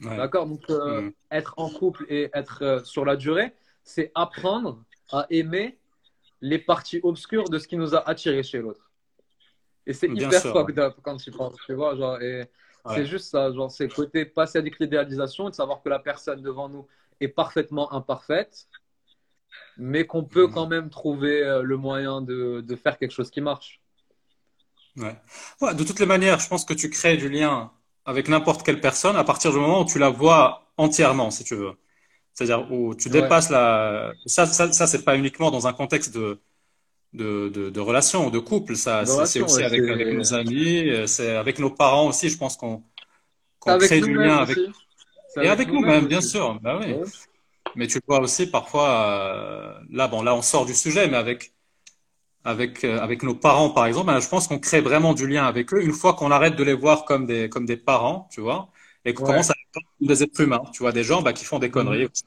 D'accord? Donc, euh, mm. être en couple et être euh, sur la durée, c'est apprendre à aimer les parties obscures de ce qui nous a attirés chez l'autre. Et c'est hyper fucked up quand tu penses, tu vois. Genre, et c'est juste ça, genre, c'est côté passer avec l'idéalisation et de savoir que la personne devant nous est parfaitement imparfaite mais qu'on peut mm. quand même trouver euh, le moyen de, de, faire quelque chose qui marche. Ouais. ouais. De toutes les manières, je pense que tu crées du lien avec n'importe quelle personne à partir du moment où tu la vois entièrement, si tu veux. C'est-à-dire où tu dépasses la. Ça, ça, ça c'est pas uniquement dans un contexte de, de, de, de relation ou de couple. Ça, c'est aussi avec, avec, nos amis, c'est avec nos parents aussi. Je pense qu'on crée du lien avec. Et avec nous-mêmes, bien sûr. Bah oui. Mais tu vois aussi parfois, euh, là, bon, là, on sort du sujet, mais avec, avec, euh, avec nos parents, par exemple, ben, je pense qu'on crée vraiment du lien avec eux une fois qu'on arrête de les voir comme des, comme des parents, tu vois, et qu'on commence à les comme des êtres humains, tu vois, des gens bah, qui font des conneries aussi,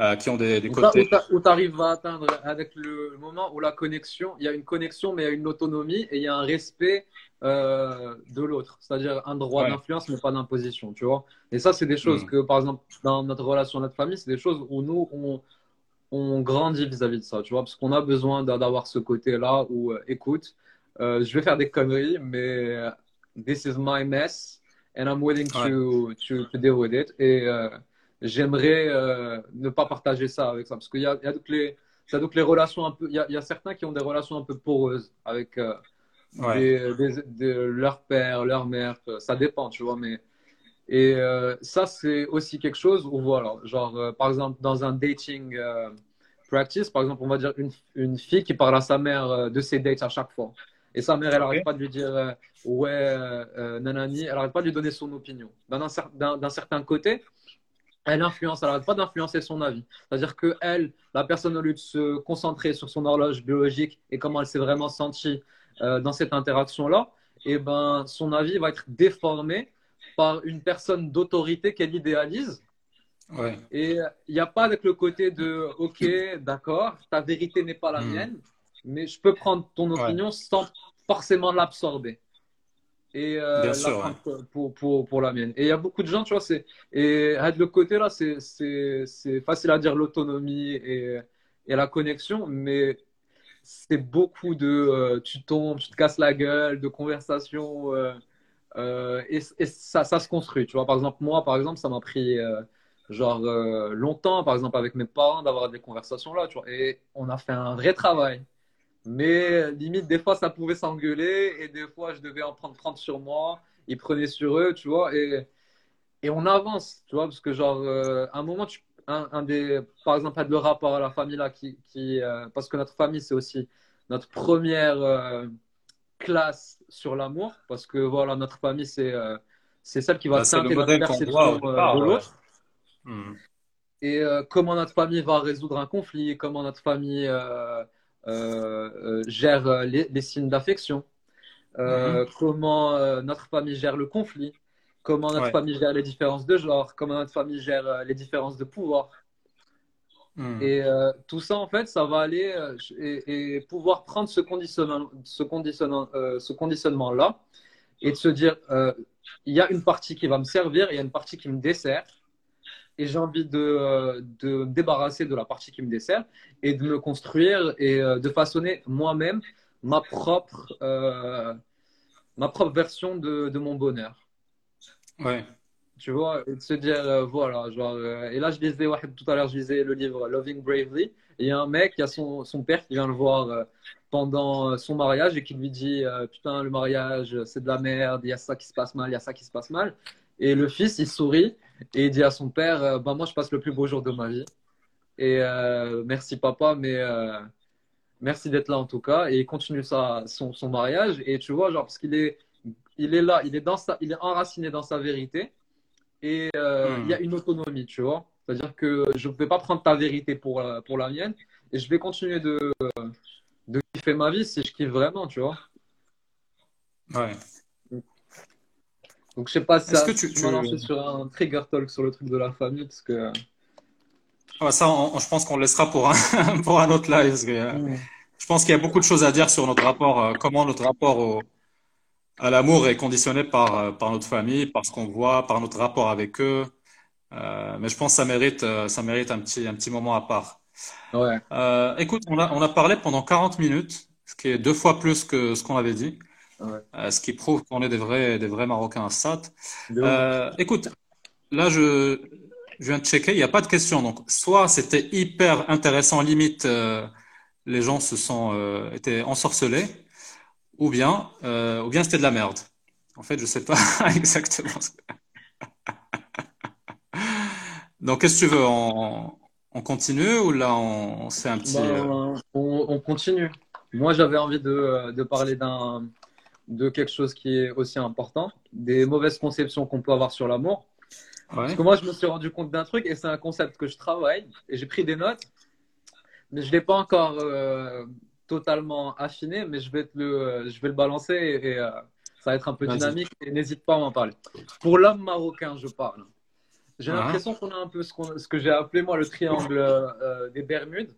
euh, qui ont des, des côtés. Où tu arrives à atteindre avec le moment où la connexion, il y a une connexion, mais il y a une autonomie et il y a un respect euh, de l'autre, c'est-à-dire un droit d'influence mais pas d'imposition, tu vois. Et ça, c'est des choses mm. que, par exemple, dans notre relation, notre famille, c'est des choses où nous, on, on grandit vis-à-vis de ça, tu vois, parce qu'on a besoin d'avoir ce côté-là où, euh, écoute, euh, je vais faire des conneries, mais this is my mess and I'm willing to, to, to, deal with it. Et j'aimerais ne pas partager ça avec ça, parce qu'il y a, y a toutes les, ça donc les relations un peu, il y, a, y, a certains qui ont des relations un peu poreuses avec de leur père, leur mère, ça dépend, tu vois. Mais et euh, ça, c'est aussi quelque chose où voilà, genre euh, par exemple dans un dating euh, practice, par exemple, on va dire une, une, fille qui parle à sa mère de ses dates à chaque fois. Et sa mère, elle n'arrête pas de lui dire ouais, nanani, elle n'arrête pas de lui donner son opinion. D'un certain côté, elle influence, elle n'arrête pas d'influencer son avis. C'est-à-dire que elle, la personne, au lieu de se concentrer sur son horloge biologique et comment elle s'est vraiment sentie dans cette interaction-là, et eh ben, son avis va être déformé par une personne d'autorité qu'elle idéalise. Ouais. Et il n'y a pas avec le côté de OK, d'accord, ta vérité n'est pas la hmm. mienne, mais je peux prendre ton opinion sans forcément l'absorber. Et euh, pour, pour, pour, la mienne. Et il y a beaucoup de gens, tu vois, c'est, et de le côté là, c'est, c'est, facile à dire l'autonomie et, et la connexion, mais c'est beaucoup de euh, tu tombes, tu te casses la gueule, de conversations euh, et, ça, se construit. Tu vois, par exemple, moi, par exemple, ça m'a pris genre longtemps, par exemple, avec mes parents, d'avoir des conversations là, tu vois. Et on a fait un vrai travail. Mais limite, des fois, ça pouvait s'engueuler et des fois, je devais en prendre 30 sur moi. Ils prenaient sur eux, tu vois. Et, et on avance, tu vois, parce que, genre, euh, à un moment, tu, un, des, par exemple, le rapport à la famille là, qui, qui euh, parce que notre famille, c'est aussi notre première euh, classe sur l'amour, parce que voilà, notre famille, c'est c'est celle qui va bah, teinter notre perception de l'autre. Hmm. Et comment notre famille va résoudre un conflit, comment notre famille euh, euh, gère euh, les, signes d'affection, mhm. comment notre famille gère le conflit, comment notre famille gère les différences de genre, comment notre famille gère les différences de pouvoir. Mhm. Et tout ça, en fait, ça va aller et, pouvoir prendre ce conditionnement, ce conditionnement, ce conditionnement-là et de se dire, il y a une partie qui va me servir, il y a une partie qui me dessert et j'ai envie de, de, me débarrasser de la partie qui me dessert et de me construire et euh, de façonner moi-même ma propre, euh, ma propre version de, de, mon bonheur. Ouais. Tu vois, et de se dire, euh, voilà, genre, et là je lisais, tout à l'heure, je lisais le livre Loving Bravely, et il y a un mec, il y a son, son père qui vient le voir pendant son mariage et qui lui dit, putain, le mariage, c'est de la merde, il y a ça qui se passe mal, il y a ça qui se passe mal. Et le fils, il sourit et il dit à son père, bah, moi je passe le plus beau jour de ma vie. Et euh, merci papa, mais euh, merci d'être là en tout cas. Et il continue sa, son, son, mariage. Et tu vois, genre, parce qu'il est, il est là, il est, dans sa, il est enraciné dans sa vérité. Et euh, il y a hmm. une autonomie, tu vois. C'est-à-dire que je ne vais pas prendre ta vérité pour, pour la mienne. Et je vais continuer de, de kiffer ma vie si je kiffe vraiment, tu vois. Ouais. Donc je sais pas si ça, que tu, tu m'as sur un trigger talk sur le truc de la famille parce que ça, je pense qu'on laissera pour un, pour un autre live. Euh, je pense qu'il y a beaucoup de choses à dire sur notre rapport, euh, comment notre rapport au, l'amour est conditionné par, euh, par notre famille, par ce qu'on voit, par notre rapport avec eux. mais je pense que ça mérite, ça mérite un petit, un petit moment à part. Ouais. écoute, on a, on a parlé pendant 40 minutes, ce qui est deux fois plus que ce qu'on avait dit. Ouais. ce qui prouve qu'on est des vrais, des vrais Marocains SAT. écoute, là, je, je viens de checker, il n'y a pas de question. Donc, soit c'était hyper intéressant, limite, euh, les gens se sont euh, étaient ensorcelés, ou bien, euh, ou bien c'était de la merde. En fait, je sais pas exactement. Donc, qu'est-ce que tu veux on, continue ou là on, c'est un petit. Ben, on, continue. Moi, j'avais envie de, de parler d'un de quelque chose qui est aussi important, des mauvaises conceptions qu'on peut avoir sur l'amour. Parce que moi, je me suis rendu compte d'un truc et c'est un concept que je travaille et j'ai pris des notes, mais je ne l'ai pas encore euh, totalement affiné, mais je vais, le, je vais le balancer et, euh, ça va être un peu dynamique et n'hésite pas à m'en parler. Pour l'homme marocain, je parle. J'ai l'impression qu'on a un peu ce, ce que j'ai appelé moi le triangle euh, des Bermudes.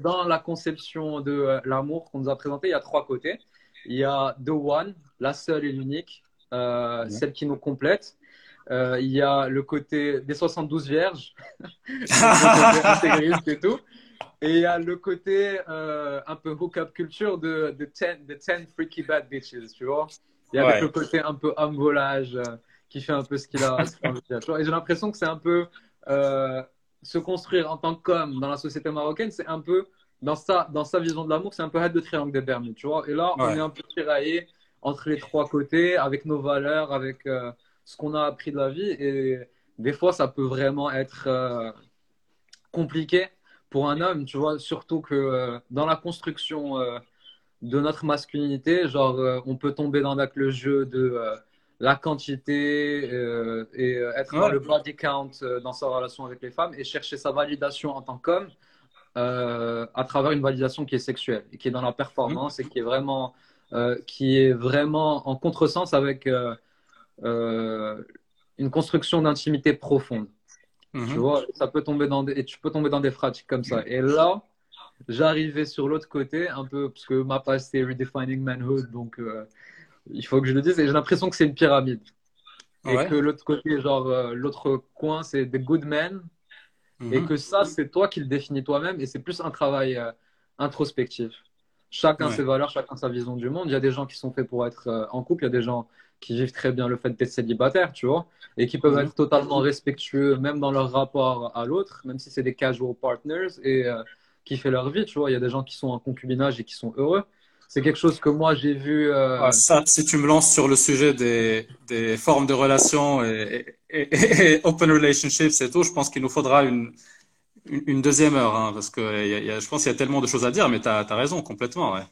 Dans la conception de l'amour qu'on nous a présenté, il y a trois côtés. Il y a The One, la seule et l'unique, celle qui nous complète. Euh, il y a le côté des 72 vierges, intégriste et tout. Et il y a le côté euh, un peu hook-up culture de, de 10, freaky bad bitches, tu vois. Il y a le côté un peu homme volage euh, qui fait un peu ce qu'il a, envie de dire. Et j'ai l'impression que c'est un peu se construire en tant qu'homme dans la société marocaine, c'est un peu dans sa, dans sa vision de l'amour, c'est un peu head de triangle des Bermudes, tu vois. Et là, on est un peu tiraillé entre les trois côtés, avec nos valeurs, avec ce qu'on a appris de la vie. Et des fois, ça peut vraiment être euh, compliqué pour un homme, tu vois, surtout que euh, dans la construction euh, de notre masculinité, genre, on peut tomber dans le jeu de la quantité et être dans le body count dans sa relation avec les femmes et chercher sa validation en tant qu'homme à travers une validation qui est sexuelle et qui est dans la performance et qui est vraiment, qui est vraiment en contresens avec euh, une construction d'intimité profonde. Tu mhm. vois, ça peut tomber dans des, et tu peux tomber dans des pratiques comme ça. Et là, j'arrivais sur l'autre côté, un peu, parce que ma page c'est Redefining Manhood, donc euh, il faut que je le dise, et j'ai l'impression que c'est une pyramide. Et que l'autre côté, genre, euh, l'autre coin, c'est des good men, et mhm. que ça, c'est toi qui le définis toi-même, et c'est plus un travail introspectif. Chacun ses valeurs, chacun sa vision du monde. Il y a des gens qui sont faits pour être en couple, il y a des gens qui vivent très bien le fait d'être célibataire, tu vois, et qui peuvent mhm. être totalement respectueux, même dans leur rapport à l'autre, même si c'est des casual partners, et euh, qui font leur vie, tu vois. Il y a des gens qui sont en concubinage et qui sont heureux. C'est quelque chose que moi j'ai vu. Euh, ça, si tu me lances sur le sujet des, des formes de relations et, et, open relationships et tout, je pense qu'il nous faudra une, une, deuxième heure, hein, parce que je pense qu'il y a tellement de choses à dire, mais tu as, as, raison complètement. Ouais.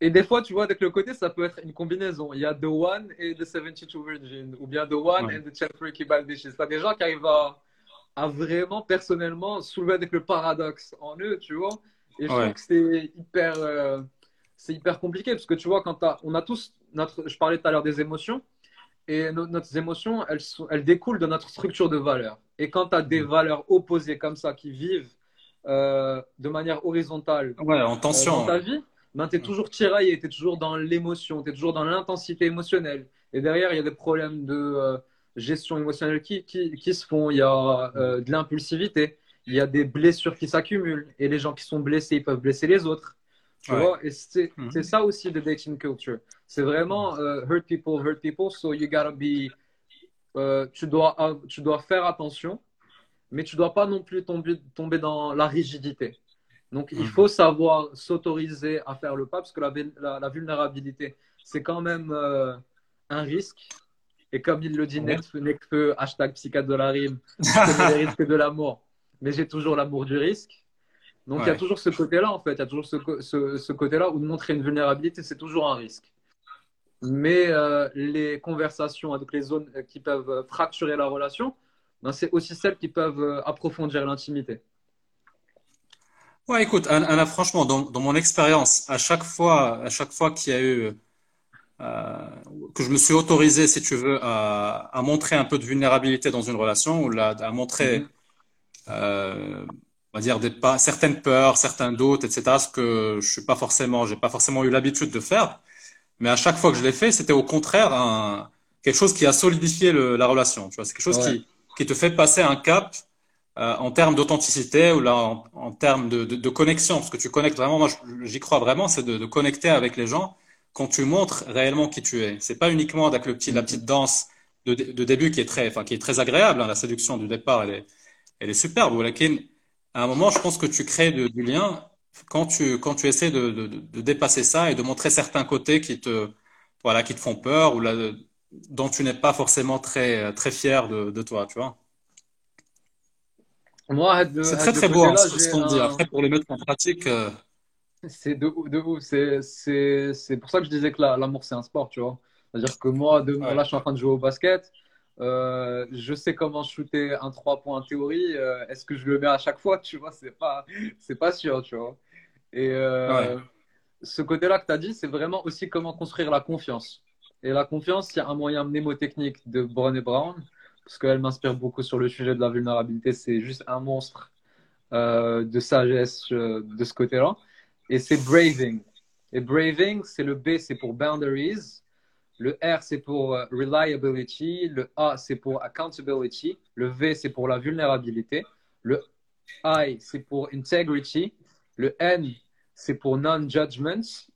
Et des fois, tu vois, avec le côté, ça peut être une combinaison. Il y a The One et The 72 Virgin, ou bien The One ouais. and The Freaky Bad Dishes. T'as des gens qui arrivent à, à, vraiment, personnellement, soulever avec le paradoxe en eux, tu vois. Et je trouve que c'est hyper, euh, c'est hyper compliqué, parce que tu vois, quand on a tous, notre, je parlais tout à l'heure des émotions, et nos, nos émotions, elles, sont, elles découlent de notre structure de valeurs. Et quand tu as des valeurs opposées comme ça, qui vivent euh, de manière horizontale ouais, en tension. Euh, dans ta vie, ben, tu es toujours tiraillé, tu es toujours dans l'émotion, tu es toujours dans l'intensité émotionnelle. Et derrière, il y a des problèmes de euh, gestion émotionnelle qui, qui, qui, se font, il y a euh, de l'impulsivité, il y a des blessures qui s'accumulent. Et les gens qui sont blessés, ils peuvent blesser les autres. Tu vois? Et c'est mm ça aussi de dating culture. C'est vraiment uh, hurt people, hurt people, so you gotta be. Tu, dois, tu dois faire attention, mais tu dois pas non plus tomber, tomber dans la rigidité. Donc, il mm. faut savoir s'autoriser à faire le pas parce que la, la, vulnérabilité, c'est quand même euh, un risque. Et comme il le dit, ouais. Nekfeu, hashtag psychiatre de la rime, je les risques de l'amour, mais j'ai toujours l'amour du risque. Donc, il y a toujours ce côté-là, en fait. Il y a toujours ce, ce, ce côté-là où de montrer une vulnérabilité, c'est toujours un risque. Mais euh, les conversations avec les zones qui peuvent fracturer la relation, ben, c'est aussi celles qui peuvent euh, approfondir l'intimité. Ouais, écoute, Anna, franchement, dans, dans mon expérience, à chaque fois, à chaque fois qu'il y a eu euh, que je me suis autorisé, si tu veux, à, à, montrer un peu de vulnérabilité dans une relation, ou là, à montrer, mm-hmm. euh, on va dire, des, pas, certaines peurs, certains doutes, etc., ce que je suis pas forcément, j'ai pas forcément eu l'habitude de faire. Mais à chaque fois que je l'ai fait, c'était au contraire un, quelque chose qui a solidifié le, la relation. Tu vois, c'est quelque chose ouais. qui, qui te fait passer un cap euh, en termes d'authenticité ou là en, termes de, connexion, parce que tu connectes vraiment, moi j'y crois vraiment, c'est de, connecter avec les gens quand tu montres réellement qui tu es. C'est pas uniquement avec le petit, la petite danse de, début qui est très, enfin qui est très agréable, hein, la séduction du départ, elle est, superbe. Lakin, à un moment, je pense que tu crées du lien quand tu quand tu essaies de, dépasser ça et de montrer certains côtés qui te voilà qui te font peur ou dont tu n'es pas forcément très très fier de, de toi, tu vois. C'est très très beau, hein, ce qu'on dit. Après, pour les mettre en pratique. Euh... C'est de, de ouf. C'est pour ça que je disais que l'amour, c'est un sport, tu vois. C'est-à-dire que moi, ouais. là, je suis en train de jouer au basket. Euh, je sais comment shooter un 3 points en théorie. Euh, Est-ce que je le mets à chaque fois Tu vois, c'est pas, pas sûr, tu vois. Et ouais. ce côté-là que tu as dit, c'est vraiment aussi comment construire la confiance. Et la confiance, il y a un moyen mnémotechnique de Brené Brown parce qu'elle m'inspire beaucoup sur le sujet de la vulnérabilité. C'est juste un monstre euh, de sagesse euh, de ce côté-là. Et c'est braving. Et braving, c'est le B, c'est pour boundaries. Le R, c'est pour uh, reliability. Le A, c'est pour accountability. Le V, c'est pour la vulnérabilité. Le I, c'est pour integrity. Le N, c'est pour non-judgment.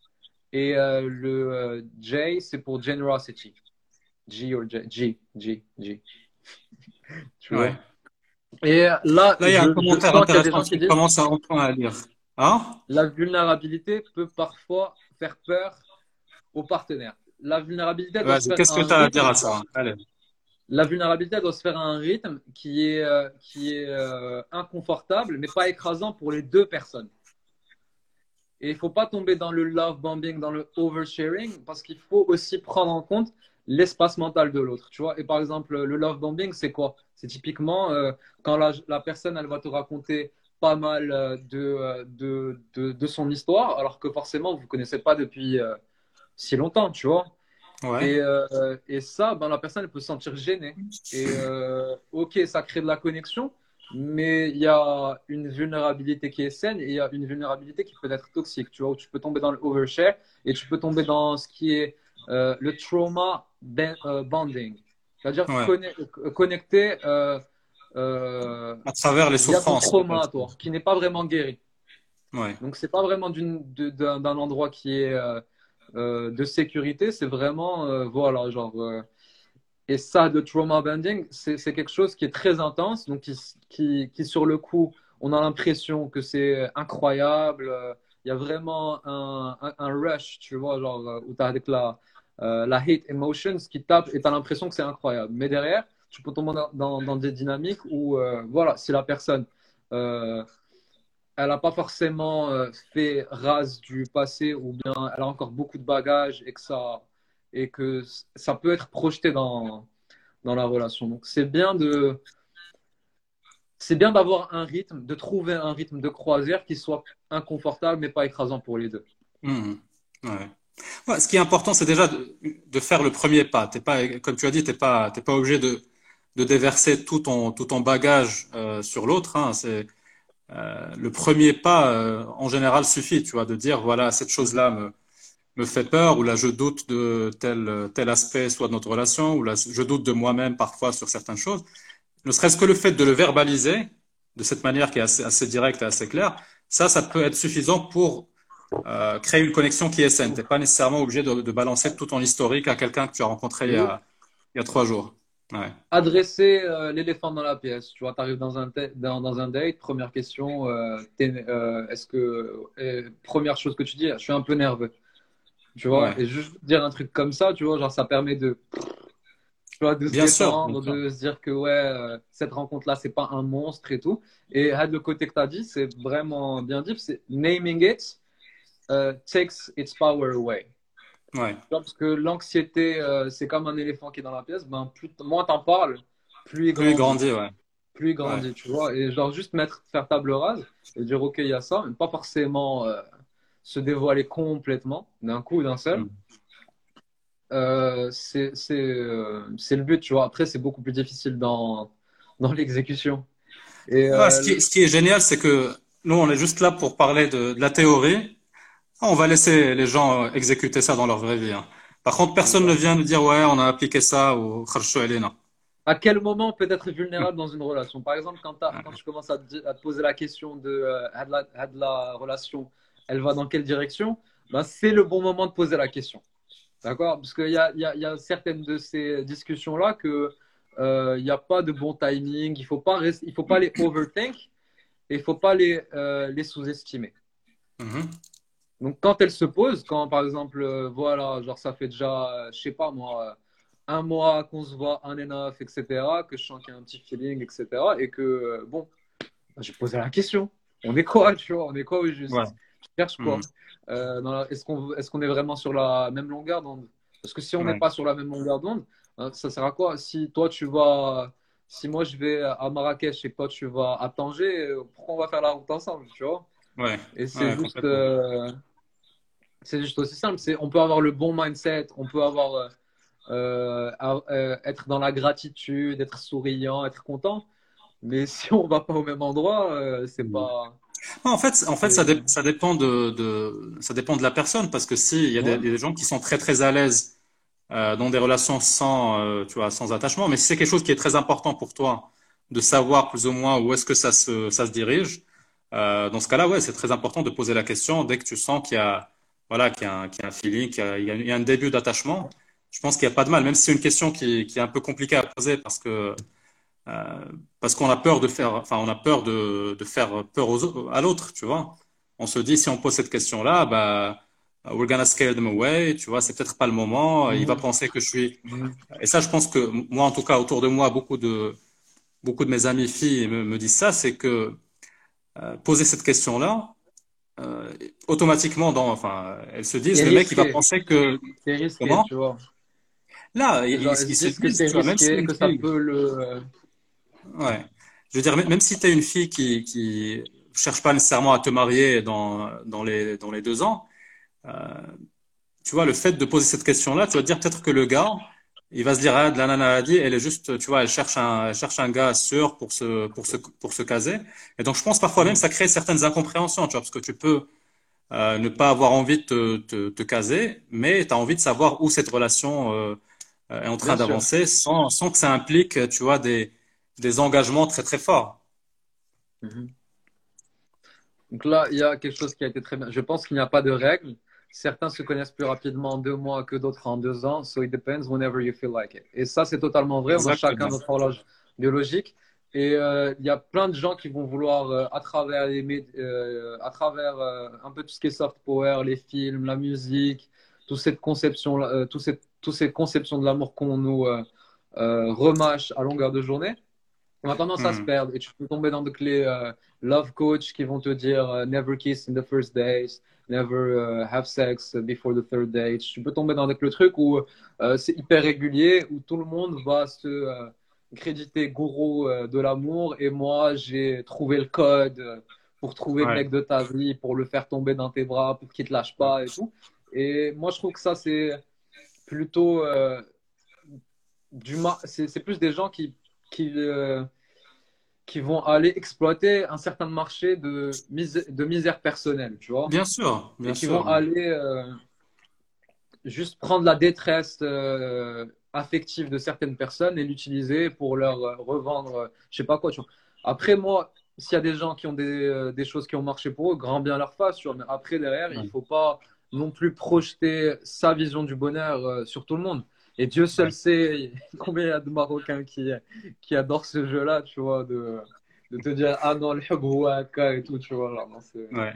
Et euh, le J, c'est pour generosity. G ou J. G, G, G tu vois. Et là, là, il y a un commentaire intéressant qui disent, commence à reprendre à lire. Hein? La vulnérabilité peut parfois faire peur aux partenaires. La vulnérabilité doit se faire Qu'est-ce que tu as à dire à ça? Allez. La vulnérabilité doit se faire à un rythme qui est, euh, qui est euh, inconfortable, mais pas écrasant pour les deux personnes. Et il ne faut pas tomber dans le love bombing, dans le oversharing, parce qu'il faut aussi prendre en compte l'espace mental de l'autre, tu vois. Et par exemple, le love bombing, c'est quoi? C'est typiquement euh, quand la, la, personne, elle va te raconter pas mal euh, de, euh, de, de, de, son histoire, alors que forcément, vous ne connaissez pas depuis euh, si longtemps, tu vois. Ouais. Et, euh, et, ça, ben, la personne, elle peut se sentir gênée. Et ok, ça crée de la connexion, mais il y a une vulnérabilité qui est saine et il y a une vulnérabilité qui peut être toxique, tu vois, où tu peux tomber dans le overshare et tu peux tomber dans ce qui est le trauma bonding, c'est-à-dire ouais. connecter euh, à travers les souffrances, trauma, toi, qui n'est pas vraiment guéri. Ouais. Donc c'est pas vraiment d'un endroit qui est de sécurité, c'est vraiment, voilà, genre, et ça, de trauma bending, c'est quelque chose qui est très intense, donc qui, qui, qui sur le coup, on a l'impression que c'est incroyable. Il y a vraiment un, un, rush, tu vois, genre, où tu as avec la, la hate emotions qui tape et tu as l'impression que c'est incroyable. Mais derrière, tu peux tomber dans, des dynamiques où, voilà, si la personne elle n'a pas forcément euh, fait rase du passé ou bien elle a encore beaucoup de bagages et que ça, et que ça peut être projeté dans, dans la relation. Donc c'est bien de c'est bien d'avoir un rythme, de trouver un rythme de croisière qui soit inconfortable mais pas écrasant pour les deux. Mmh. Ce qui est important, c'est déjà de, faire le premier pas. T'es pas, comme tu as dit, tu n'es pas, pas obligé de, de déverser tout ton, tout ton bagage euh, sur l'autre. Hein. C'est euh, le premier pas, euh, en général, suffit, tu vois, de dire, voilà, cette chose-là me, me fait peur, ou là, je doute de tel, tel aspect, soit de notre relation, ou là, je doute de moi-même parfois sur certaines choses. Ne serait-ce que le fait de le verbaliser, de cette manière qui est assez, assez directe et assez claire, ça, ça peut être suffisant pour euh, créer une connexion qui est saine. Tu n'es pas nécessairement obligé de, de, balancer tout ton historique à quelqu'un que tu as rencontré il y a, il y a trois jours. Adresser euh, l'éléphant dans la pièce. Tu vois, tu arrives dans un, dans, dans, un date, première question, euh, est-ce que, première chose que tu dis, je suis un peu nerveux. Tu vois, et juste dire un truc comme ça, tu vois, genre ça permet de, tu vois, de se détendre, de se dire que ouais, cette rencontre-là, c'est pas un monstre et tout. Et le côté que tu as dit, c'est vraiment bien dit, c'est naming it takes its power away. Ouais. Parce que l'anxiété, euh, c'est comme un éléphant qui est dans la pièce. Ben, plus, moins t'en parles, plus il grandit. Plus il grandit, ouais. Plus il grandit, tu vois. Et genre, juste mettre, faire table rase et dire, OK, il y a ça, mais pas forcément euh, se dévoiler complètement d'un coup, d'un seul. Mm. Euh, c'est le but, tu vois. Après, c'est beaucoup plus difficile dans, dans l'exécution. Et, ce, qui, ce, qui, est génial, c'est que nous, on est juste là pour parler de, de la théorie ah, on va laisser les gens exécuter ça dans leur vraie vie. Hein. Par contre, personne ne vient nous dire ouais, on a appliqué ça ou Elena. À quel moment peut être vulnérable dans une relation? Par exemple, quand, quand tu commences à te, poser la question de, euh, la, relation, elle va dans quelle direction? Ben, C'est le bon moment de poser la question. D'accord? Parce qu'il y a, y, a, certaines de ces discussions-là que euh, il n'y a pas de bon timing, il ne faut, pas faut pas les overthink et il ne faut pas les, euh, les sous-estimer. Mm-hmm. Donc, quand elle se pose, quand par exemple, euh, voilà, genre ça fait déjà, euh, je sais pas moi, euh, un mois qu'on se voit un enough, etc., que je sens qu'il y a un petit feeling, etc., et que, bon, bah, j'ai posé la question. On est quoi, tu vois? On est quoi oui, juste? Je cherche quoi? Mm. Est-ce qu'on est, qu'on est vraiment sur la même longueur d'onde? Parce que si on n'est pas sur la même longueur d'onde, hein, ça sert à quoi? Si toi, tu vas. Si moi, je vais à Marrakech et toi, tu vas à Tanger, pourquoi on va faire la route ensemble, tu vois? Ouais. Et c'est juste, euh, c'est juste aussi simple. C'est, on peut avoir le bon mindset, on peut avoir euh, euh, être dans la gratitude, être souriant, être content. Mais si on va pas au même endroit, c'est pas. en fait, en fait, ça, ça dépend de, de, ça dépend de la personne parce que si il y a des, gens qui sont très très à l'aise dans des relations sans, tu vois, sans attachement, mais si c'est quelque chose qui est très important pour toi de savoir plus ou moins où est-ce que ça se, ça se dirige, euh, dans ce cas-là, ouais, c'est très important de poser la question dès que tu sens qu'il y a, voilà, qu'il y a, un, feeling, qu'il y a, un début d'attachement. Je pense qu'il n'y a pas de mal, même si c'est une question qui, est un peu compliquée à poser parce que euh, parce qu'on a peur de faire, enfin, on a peur de, de faire peur à l'autre, tu vois. On se dit si on pose cette question-là, bah we're gonna scare them away, tu vois, c'est peut-être pas le moment. Il va penser que je suis. Et ça, je pense que moi, en tout cas, autour de moi, beaucoup de beaucoup de mes amis filles me, me disent ça, c'est que euh, poser cette question-là, euh, automatiquement, dans, enfin, elles se disent, le mec, il va penser que. C'est risqué, Comment tu vois. Là, il, il, se que c'est risqué, que ça peut le. Ouais. Je veux dire, même si tu es une fille qui, qui cherche pas nécessairement à te marier dans, dans, les, dans les deux ans, euh, tu vois, le fait de poser cette question-là, tu vas te dire peut-être que le gars, il va se dire, ah, la nana a dit, elle est juste, tu vois, elle cherche un, elle cherche un gars sûr pour se, pour se, pour se caser. Et donc, je pense parfois même, ça crée certaines incompréhensions, tu vois, parce que tu peux euh, ne pas avoir envie de te, te, te caser, mais tu as envie de savoir où cette relation euh, est en train d'avancer sans, sans que ça implique, tu vois, des, des engagements très, très forts. Mm-hmm. Donc là, il y a quelque chose qui a été très bien. Je pense qu'il n'y a pas de règle Certains se connaissent plus rapidement en deux mois que d'autres en deux ans. So it depends whenever you feel like it. Et ça, c'est totalement vrai. On a chacun notre horloge biologique. Et euh, il y a plein de gens qui vont vouloir, euh, à travers, les, euh, à travers un peu tout ce qui est soft power, les films, la musique, toute cette conception, toutes ces, toutes ces conceptions de l'amour qu'on nous remâche à longueur de journée, on a tendance à se hmm. perdre. Et tu peux tomber dans des clés love coach qui vont te dire never kiss in the first days, never have sex before the third date. Tu peux tomber dans des, le truc où c'est hyper régulier, où tout le monde va se crédité gourou euh, de l'amour et moi j'ai trouvé le code euh, pour trouver le mec de ta vie, pour le faire tomber dans tes bras, pour qu'il te lâche pas et tout. Et moi je trouve que ça c'est plutôt euh, du c'est plus des gens qui qui qui vont aller exploiter un certain marché de, misère, de misère personnelle, tu vois. Bien sûr, bien et qui vont aller juste prendre la détresse affective de certaines personnes et l'utiliser pour leur euh, revendre, euh, je sais pas quoi. Tu vois. Après, moi, s'il y a des gens qui ont des, euh, des, choses qui ont marché pour eux, grand bien leur face. Mais après, derrière, il faut pas non plus projeter sa vision du bonheur sur tout le monde. Et Dieu seul sait combien il y a de Marocains qui, qui adorent ce jeu-là, tu vois, de, de te dire ah non, le et tout, tu vois. ouais.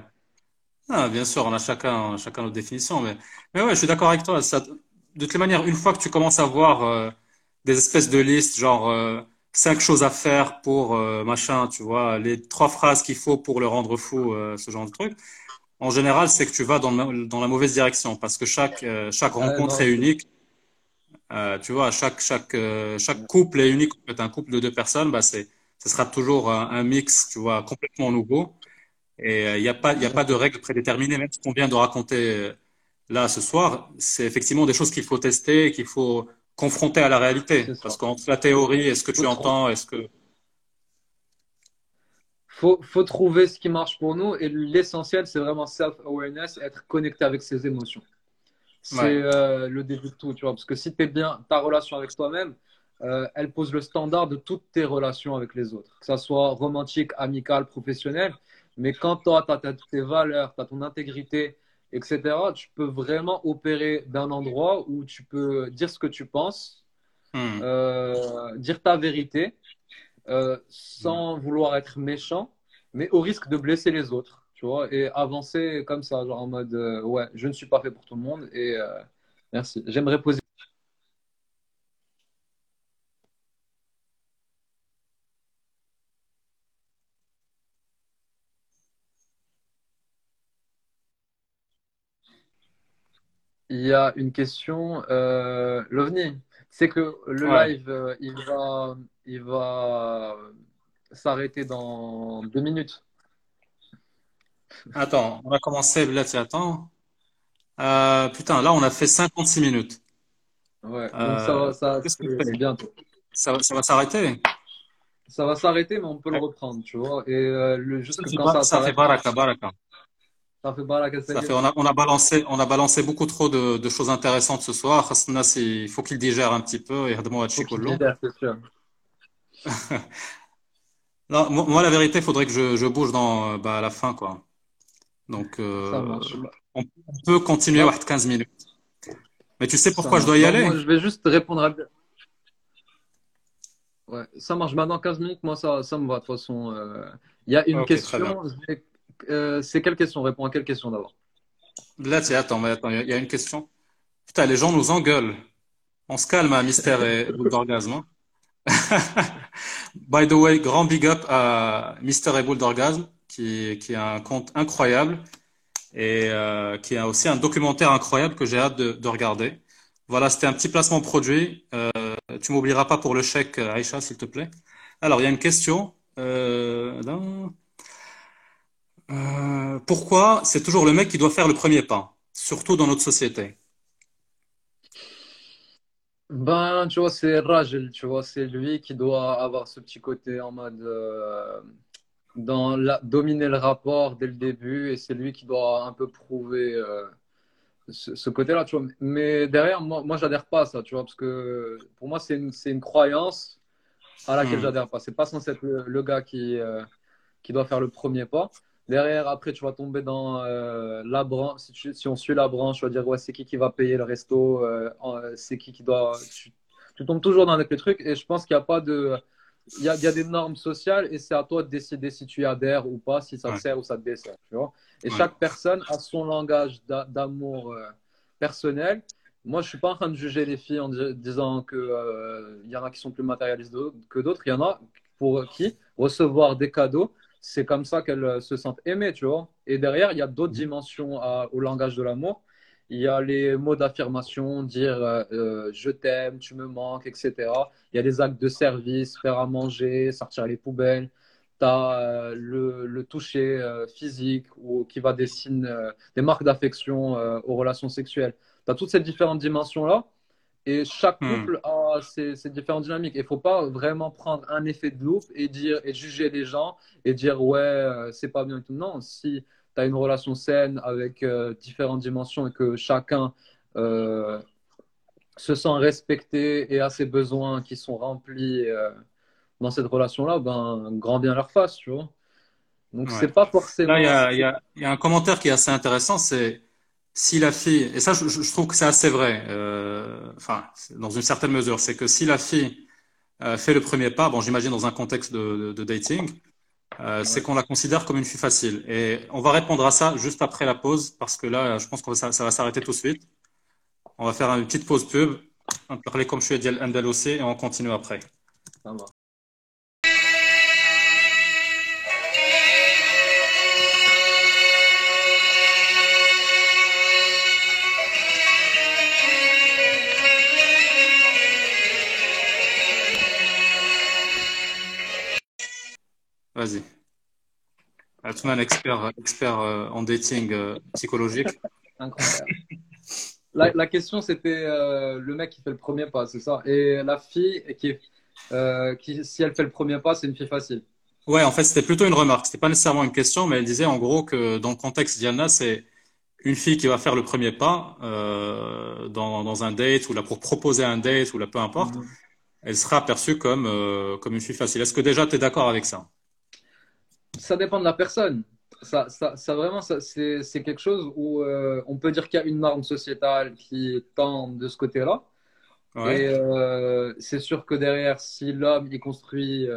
Ah, bien sûr, on a chacun, chacun notre définition, mais, mais ouais, je suis d'accord avec toi. Ça, de toute manière, une fois que tu commences à voir euh, des espèces de listes, genre euh, cinq choses à faire pour euh, machin, tu vois, les trois phrases qu'il faut pour le rendre fou, ce genre de truc, en général, c'est que tu vas dans, dans, la mauvaise direction parce que chaque, chaque rencontre est unique. Tu vois, chaque, chaque, chaque couple est unique. En un couple de deux personnes, bah, c'est, ce sera toujours un, mix, tu vois, complètement nouveau. Et il n'y a, pas, a pas de règles prédéterminées, même ce qu'on vient de raconter là ce soir, c'est effectivement des choses qu'il faut tester, qu'il faut confronter à la réalité. Parce qu'entre la théorie et ce que tu entends, est-ce que faut, faut trouver ce qui marche pour nous et l'essentiel c'est vraiment self-awareness, être connecté avec ses émotions. C'est euh, le début de tout, tu vois. Parce que si tu es bien, ta relation avec toi-même, euh, elle pose le standard de toutes tes relations avec les autres, que ce soit romantique, amical, professionnel. Mais quand toi, tu as, tes valeurs, tu as ton intégrité, etc., tu peux vraiment opérer d'un endroit où tu peux dire ce que tu penses, hmm. euh, dire ta vérité, sans vouloir être méchant, mais au risque de blesser les autres, tu vois, et avancer comme ça, genre en mode, euh, ouais, je ne suis pas fait pour tout le monde, et merci. J'aimerais poser Il y a une question. Euh, L'OVNI, c'est que le live, euh, il va, il va s'arrêter dans deux minutes. Attends, on va commencer. Là, tu attends. Euh, putain, là, on a fait 56 minutes. Ouais, donc ça va, ça, c'est bientôt. Ça, va- ça va s'arrêter. Ça va s'arrêter, mais on peut le reprendre, tu vois. Et le, juste quand ça ça fait baraka, baraka. Ça fait on, a, on, a, balancé, on a balancé beaucoup trop de, de choses intéressantes ce soir. il faut qu'il digère un petit peu. Et non, moi, la vérité, il faudrait que je, je bouge dans, bah, à la fin. Quoi. Donc, euh, on, peut continuer à 15 minutes. Mais tu sais pourquoi je dois y aller? Moi, Je vais juste répondre à. Ouais, ça marche. Maintenant, 15 minutes, moi, ça, ça me va. De toute façon, euh, il y a une question. Euh, c'est quelle question? Réponds à quelle question d'abord? Là, tiens, attends, mais attends, il y, a une question. Putain, les gens nous engueulent. On se calme à Mystère et Boule d'Orgasme. Hein. By the way, grand big up à Mystère et Boule d'Orgasme, qui, qui a un compte incroyable et euh, qui a aussi un documentaire incroyable que j'ai hâte de, de regarder. Voilà, c'était un petit placement produit. Euh, tu m'oublieras pas pour le chèque, Aïcha, s'il te plaît. Alors, il y a une question. Euh, euh, pourquoi c'est toujours le mec qui doit faire le premier pas, surtout dans notre société? Ben, tu vois, c'est Rajel, tu vois, c'est lui qui doit avoir ce petit côté en mode euh, dans la, dominer le rapport dès le début et c'est lui qui doit un peu prouver euh, ce, côté-là, tu vois. Mais derrière, moi, moi j'adhère pas à ça, tu vois, parce que pour moi, c'est une, une, croyance à laquelle hmm. j'adhère pas. C'est pas censé être le, gars qui, qui doit faire le premier pas. Derrière, après, tu vas tomber dans euh, la branche. Si, si, on suit la branche, tu vas dire, ouais, c'est qui qui va payer le resto euh, C'est qui qui doit. Tu, tombes toujours dans les trucs. Et je pense qu'il n'y a pas de. Il y a, y a, des normes sociales et c'est à toi de décider si tu y adhères ou pas, si ça te sert ou ça te dessert. Tu vois et chaque personne a son langage d'amour euh, personnel. Moi, je suis pas en train de juger les filles en disant qu'il euh, y en a qui sont plus matérialistes que d'autres. Il y en a pour qui recevoir des cadeaux, c'est comme ça qu'elles euh, se sentent aimées, tu vois. Et derrière, il y a d'autres mmh. dimensions au langage de l'amour. Il y a les mots d'affirmation, dire je t'aime, tu me manques, etc. Il y a des actes de service, faire à manger, sortir les poubelles tu as euh, le, toucher euh, physique ou qui va des signes, euh, des marques d'affection aux relations sexuelles. Tu as toutes ces différentes dimensions-là. Et chaque hmm. couple a ces, différentes dynamiques. Il ne faut pas vraiment prendre un effet de loupe et, dire, et juger les gens et dire ouais, c'est pas bien. Non, si tu as une relation saine avec différentes dimensions et que chacun se sent respecté et a ses besoins qui sont remplis dans cette relation-là, ben, grand bien leur face, tu vois. Donc, c'est pas forcément. Là, il y a, y a, un commentaire qui est assez intéressant, c'est si la fille, et ça, je, trouve que c'est assez vrai, euh, enfin, dans une certaine mesure, c'est que si la fille euh, fait le premier pas, bon, j'imagine dans un contexte de, de, dating, euh, c'est qu'on la considère comme une fille facile. Et on va répondre à ça juste après la pause, parce que là, je pense que ça, va s'arrêter tout de suite. On va faire une petite pause pub, parler comme je suis dit et on continue après. Vas-y. Tu es un expert, expert euh, en dating euh, psychologique. Incroyable. La, question, c'était euh, le mec qui fait le premier pas, c'est ça? Et la fille, qui, qui, si elle fait le premier pas, c'est une fille facile. Ouais, en fait, c'était plutôt une remarque. C'était pas nécessairement une question, mais elle disait en gros que dans le contexte Diana, c'est une fille qui va faire le premier pas dans, dans, un date ou là pour proposer un date ou là peu importe. Mhm. Elle sera perçue comme, comme une fille facile. Est-ce que déjà tu es d'accord avec ça? Ça dépend de la personne. Ça, ça, ça vraiment, c'est quelque chose où euh, on peut dire qu'il y a une norme sociétale qui tend de ce côté-là. Et euh, c'est sûr que derrière, si l'homme il construit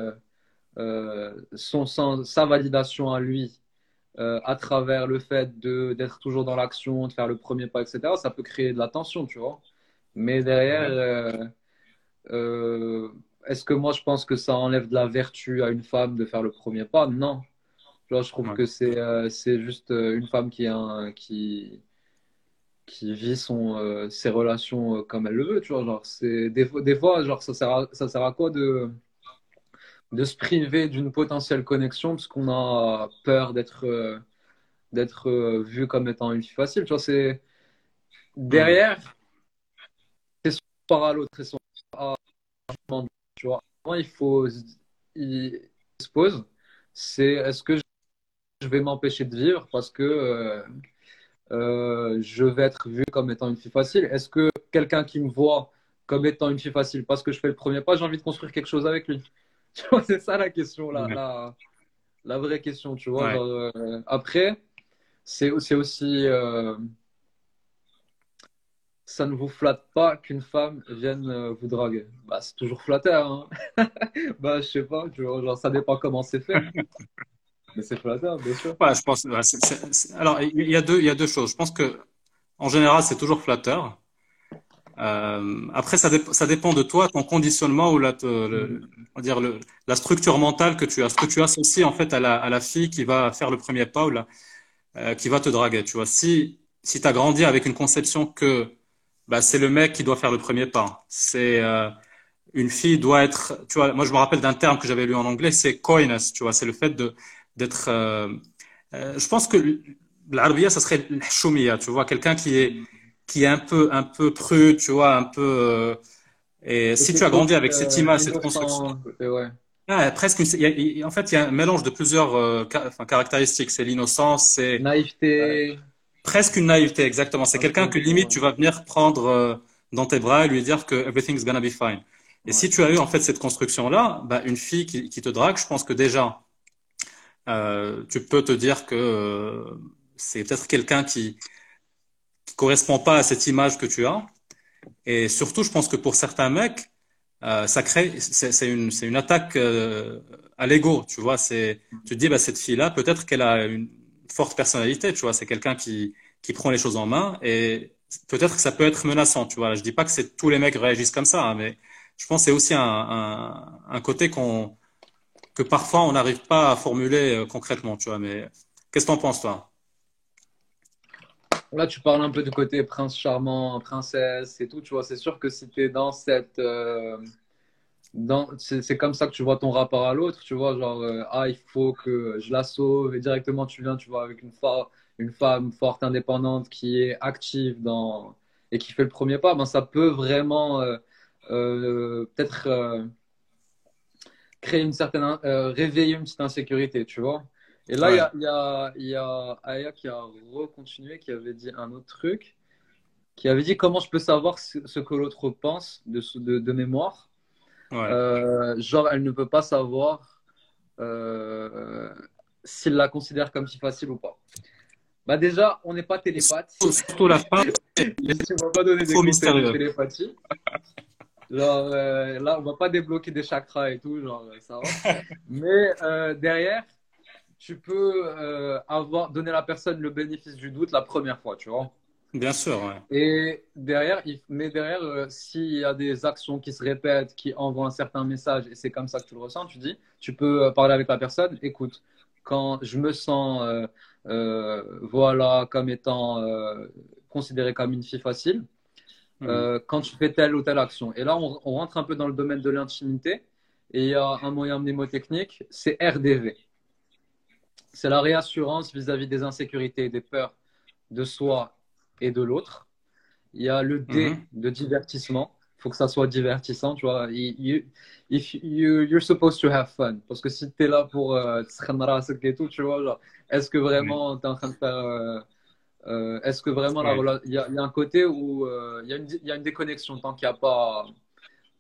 euh, son, sa validation à lui à travers le fait d'être toujours dans l'action, de faire le premier pas, etc., ça peut créer de la tension, tu vois. Mais derrière, est-ce que moi je pense que ça enlève de la vertu à une femme de faire le premier pas? Non. Je trouve que c'est euh, c'est juste euh, une femme qui, un, qui, qui vit son, euh, ses relations comme elle le veut. Tu vois, genre, des, des fois, genre, ça, sert à, ça sert à quoi de, de se priver d'une potentielle connexion parce qu'on a peur d'être d'être vu comme étant une fille facile. Tu vois, c'est derrière, c'est son à l'autre et son tu vois, il faut, il se pose, c'est est-ce que je vais m'empêcher de vivre parce que euh, euh, je vais être vu comme étant une fille facile Est-ce que quelqu'un qui me voit comme étant une fille facile parce que je fais le premier pas, j'ai envie de construire quelque chose avec lui? Tu vois, c'est ça la question, la, la, la, vraie question, tu vois. Euh, après, c'est aussi ça ne vous flatte pas qu'une femme vienne vous draguer bah, C'est toujours flatteur. Hein bah, je sais pas, genre, ça dépend comment c'est fait. Mais c'est flatteur, bien sûr. Je pense, Alors, il y, a deux, choses. Je pense que, en général, c'est toujours flatteur. Euh, après, ça, dépend de toi, ton conditionnement ou le, la structure mentale que tu as, ce que tu associes en fait à la, fille qui va faire le premier pas ou euh, qui va te draguer. Tu vois, si si tu as grandi avec une conception que bah, c'est le mec qui doit faire le premier pas. C'est euh, une fille doit être, moi je me rappelle d'un terme que j'avais lu en anglais, c'est coyness, tu vois, c'est le fait de d'être. Euh, euh, je pense que l'arabia, ça serait l'hshoumiya, tu vois, quelqu'un qui est qui est un peu un peu prude, tu vois, un peu. Euh, et si tu as grandi avec cette image, cette construction. Ouais. presque une, en fait, il y a un mélange de plusieurs caractéristiques. C'est l'innocence, c'est naïveté. Presque une naïveté, exactement. C'est quelqu'un que limite tu vas venir prendre dans tes bras et lui dire que everything's gonna be fine. Et si tu as eu en fait cette construction-là, bah, une fille qui, qui, te drague, je pense que déjà, euh, tu peux te dire que euh, c'est peut-être quelqu'un qui qui correspond pas à cette image que tu as. Et surtout, je pense que pour certains mecs, euh, ça crée, c'est une, une attaque à l'ego, tu vois. C'est, tu te dis, bah cette fille-là, peut-être qu'elle a une forte personnalité, tu vois. C'est quelqu'un qui qui prend les choses en main et peut-être que ça peut être menaçant, tu vois. Je dis pas que c'est tous les mecs réagissent comme ça, hein, mais je pense que c'est aussi un, un côté qu'on que parfois on n'arrive pas à formuler euh, concrètement, tu vois. Mais qu'est-ce que t'en penses, toi? Là, tu parles un peu du côté prince charmant, princesse et tout, tu vois. C'est sûr que si tu es dans cette. euh, c'est comme ça que tu vois ton rapport à l'autre, tu vois. Genre, euh, ah, il faut que je la sauve et directement tu viens, tu vois, avec une, femme forte, indépendante qui est active dans, et qui fait le premier pas, ben, ça peut vraiment peut-être créer une certaine. euh, réveiller une petite insécurité, tu vois. Et là, il y a, y a, y a Aya qui a recontinué, qui avait dit un autre truc. qui avait dit comment je peux savoir ce, que l'autre pense de, de, de mémoire? ouais. Euh, genre, elle ne peut pas savoir euh, s'il la considère comme si facile ou pas. Bah déjà, on n'est pas télépathe. surtout, la fin, Tu ne vas pas donner des conseils de télépathie. Genre, euh, là, on va pas débloquer des chakras et tout, genre, ça va. Mais euh, derrière, tu peux euh, avoir donné à la personne le bénéfice du doute la première fois, tu vois. Bien sûr, ouais. Et derrière, mais derrière, s'il y a des actions qui se répètent, qui envoient un certain message, et c'est comme ça que tu le ressens, tu dis, tu peux parler avec la personne, écoute, quand je me sens, voilà, comme étant considéré comme une fille facile, Mhm. euh, quand tu fais telle ou telle action. Et là, on, on rentre un peu dans le domaine de l'intimité, et il y a un moyen mnémotechnique, c'est RDV. C'est la réassurance vis-à-vis des insécurités et des peurs de soi et de l'autre. Il y a le D Mhm. de divertissement. Il faut que ça soit divertissant, tu vois. You, you- if you, you're supposed to have fun. Parce que si tu es là pour euh, et tout, tu vois, est-ce que vraiment tu es en train de faire. euh, euh, est-ce que vraiment il y a, il y a un côté où euh, il y a une, il y a une déconnexion tant qu'il n'y a pas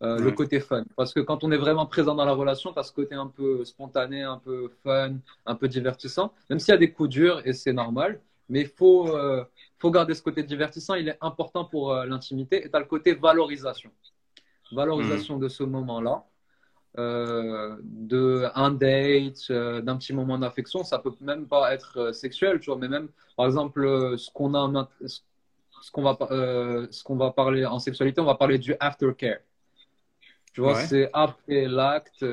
euh, le côté fun? Parce que quand on est vraiment présent dans la relation, tu as ce côté un peu spontané, un peu fun, un peu divertissant, même s'il y a des coups durs et c'est normal. Mais il faut, faut garder ce côté divertissant, il est important pour l'intimité. Et tu as le côté valorisation. Valorisation de ce moment-là, euh, de un date, euh, d'un petit moment d'affection. Ça peut même pas être euh, sexuel, tu vois, mais même, par exemple, euh, ce qu'on a ce qu'on va, ce qu'on va parler en sexualité, on va parler du aftercare. Tu vois, ouais, c'est après l'acte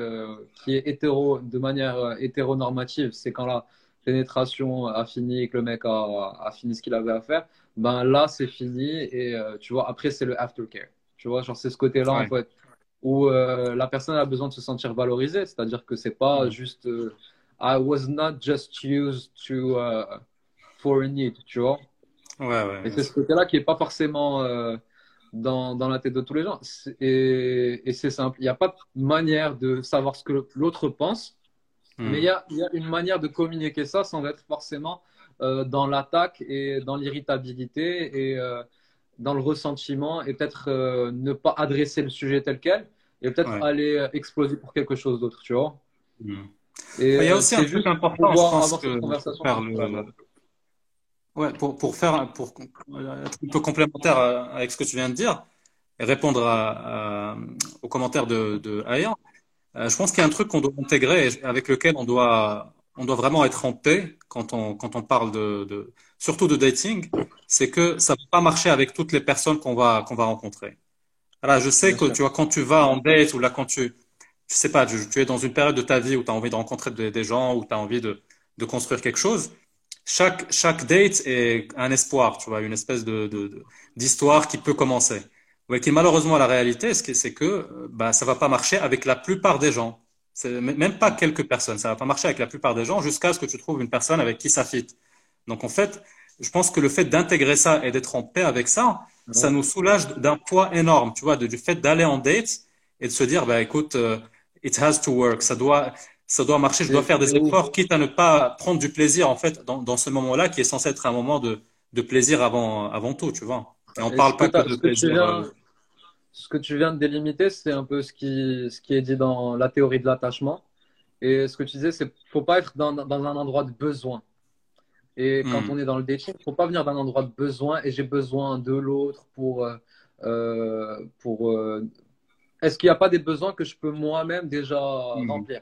qui est hétéro, de manière hétéronormative. C'est quand la pénétration a fini et que le mec a, a fini ce qu'il avait à faire. Ben là, c'est fini. Et tu vois, après, c'est le aftercare. Tu vois, genre, c'est ce côté-là, en fait, où euh, la personne a besoin de se sentir valorisée. C'est-à-dire que c'est pas Mhm. juste euh, I was not just used to, uh, for a need, tu vois. Ouais, ouais, Et c'est ce côté-là qui est pas forcément euh, dans, dans la tête de tous les gens. Et, et c'est simple. Il n'y a pas de manière de savoir ce que l'autre pense, mais il y a, y a une manière de communiquer ça sans être forcément euh, dans l'attaque et dans l'irritabilité et dans le ressentiment et peut-être euh, ne pas adresser le sujet tel quel et peut-être Ouais. aller euh, exploser pour quelque chose d'autre, tu vois. Mhm. Et Il y a euh, aussi un truc important, je pense que ça. le, ouais, pour, pour faire, pour être un peu complémentaire avec ce que tu viens de dire et répondre à, à- aux commentaires de, de Aya, euh, je pense qu'il y a un truc qu'on doit intégrer et avec lequel on doit, on doit vraiment être en paix quand on, quand on parle de, de, surtout de dating, c'est que ça va pas marcher avec toutes les personnes qu'on va, qu'on va rencontrer. Voilà, je sais Bien que sûr. tu vois, quand tu vas en date ou là, quand tu, je sais pas, tu, tu es dans une période de ta vie où tu as envie de rencontrer des, des gens, où tu as envie de, de construire quelque chose, chaque, chaque date est un espoir, tu vois, une espèce de, de, de- d'histoire qui peut commencer. Ouais, qui malheureusement, la réalité, c'est que, c'est que euh, bah, ça va pas marcher avec la plupart des gens. Même pas quelques personnes, ça va pas marcher avec la plupart des gens jusqu'à ce que tu trouves une personne avec qui ça fit. Donc en fait, je pense que le fait d'intégrer ça et d'être en paix avec ça, ça nous soulage d'un poids énorme, tu vois, de- du fait d'aller en date et de se dire, bah écoute, euh, it has to work, ça doit, ça doit marcher, je dois faire des efforts, quitte à ne pas prendre du plaisir en fait dans, dans ce moment-là qui est censé être un moment de, de plaisir avant, avant tout, tu vois. Et on Et parle pas que de plaisir. viens, ce que tu viens de délimiter, c'est un peu ce qui, ce qui est dit dans la théorie de l'attachement. Et ce que tu disais, c'est faut pas être dans, dans, un endroit de besoin. Et quand Hmm. on est dans le dating, faut pas venir d'un endroit de besoin et j'ai besoin de l'autre pour, euh, euh, pour euh, est-ce qu'il n'y a pas des besoins que je peux moi-même déjà Hmm. remplir?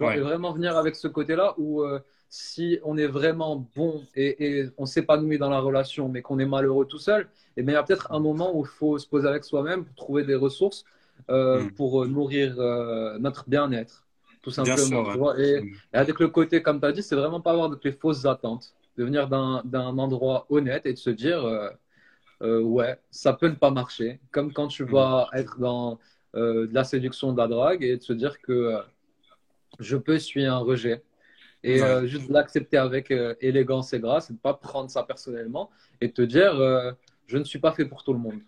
Et Ouais. vraiment venir avec ce côté-là où euh, si on est vraiment bon et, et on s'épanouit dans la relation, mais qu'on est malheureux tout seul, bien, il y a peut-être un moment où il faut se poser avec soi-même pour trouver des ressources euh, Hmm. pour euh, nourrir euh, notre bien-être, tout Bien sûr, simplement. ouais. Tu vois. Et, et avec le côté, comme tu as dit, c'est vraiment pas avoir de les fausses attentes, de venir d'un endroit honnête et de se dire, euh, ouais, ça peut ne pas marcher, comme quand tu Hmm. vas être dans de la séduction, de la drague, et de se dire que je peux essuyer un rejet. Et Ouais. juste l'accepter avec élégance et grâce, et ne pas prendre ça personnellement, et te dire, je ne suis pas fait pour tout le monde.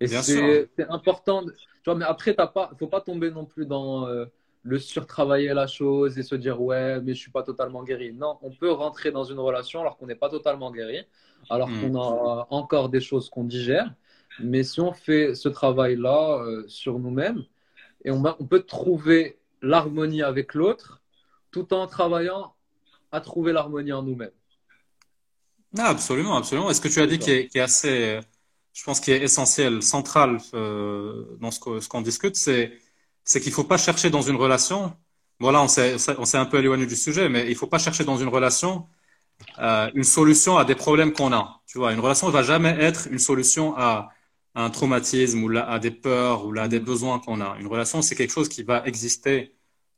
Et c'est important. Tu vois, mais après, il ne faut pas tomber non plus dans euh, le surtravailler la chose et se dire, ouais, mais je ne suis pas totalement guéri. Non, on peut rentrer dans une relation alors qu'on n'est pas totalement guéri, alors Hmm. qu'on a encore des choses qu'on digère. Mais si on fait ce travail-là euh, sur nous-mêmes, et on peut trouver l'harmonie avec l'autre tout en travaillant à trouver l'harmonie en nous-mêmes. Non, absolument, absolument. Et ce que tu as dit qui est, assez, je pense, qui est essentiel, central euh, dans ce qu'on discute, c'est qu'il faut pas chercher dans une relation. Voilà, on s'est un peu éloigné du sujet, mais il faut pas chercher dans une relation euh, une solution à des problèmes qu'on a. Tu vois, une relation ne va jamais être une solution à, un traumatisme ou à des peurs ou à des besoins qu'on a. Une relation, c'est quelque chose qui va exister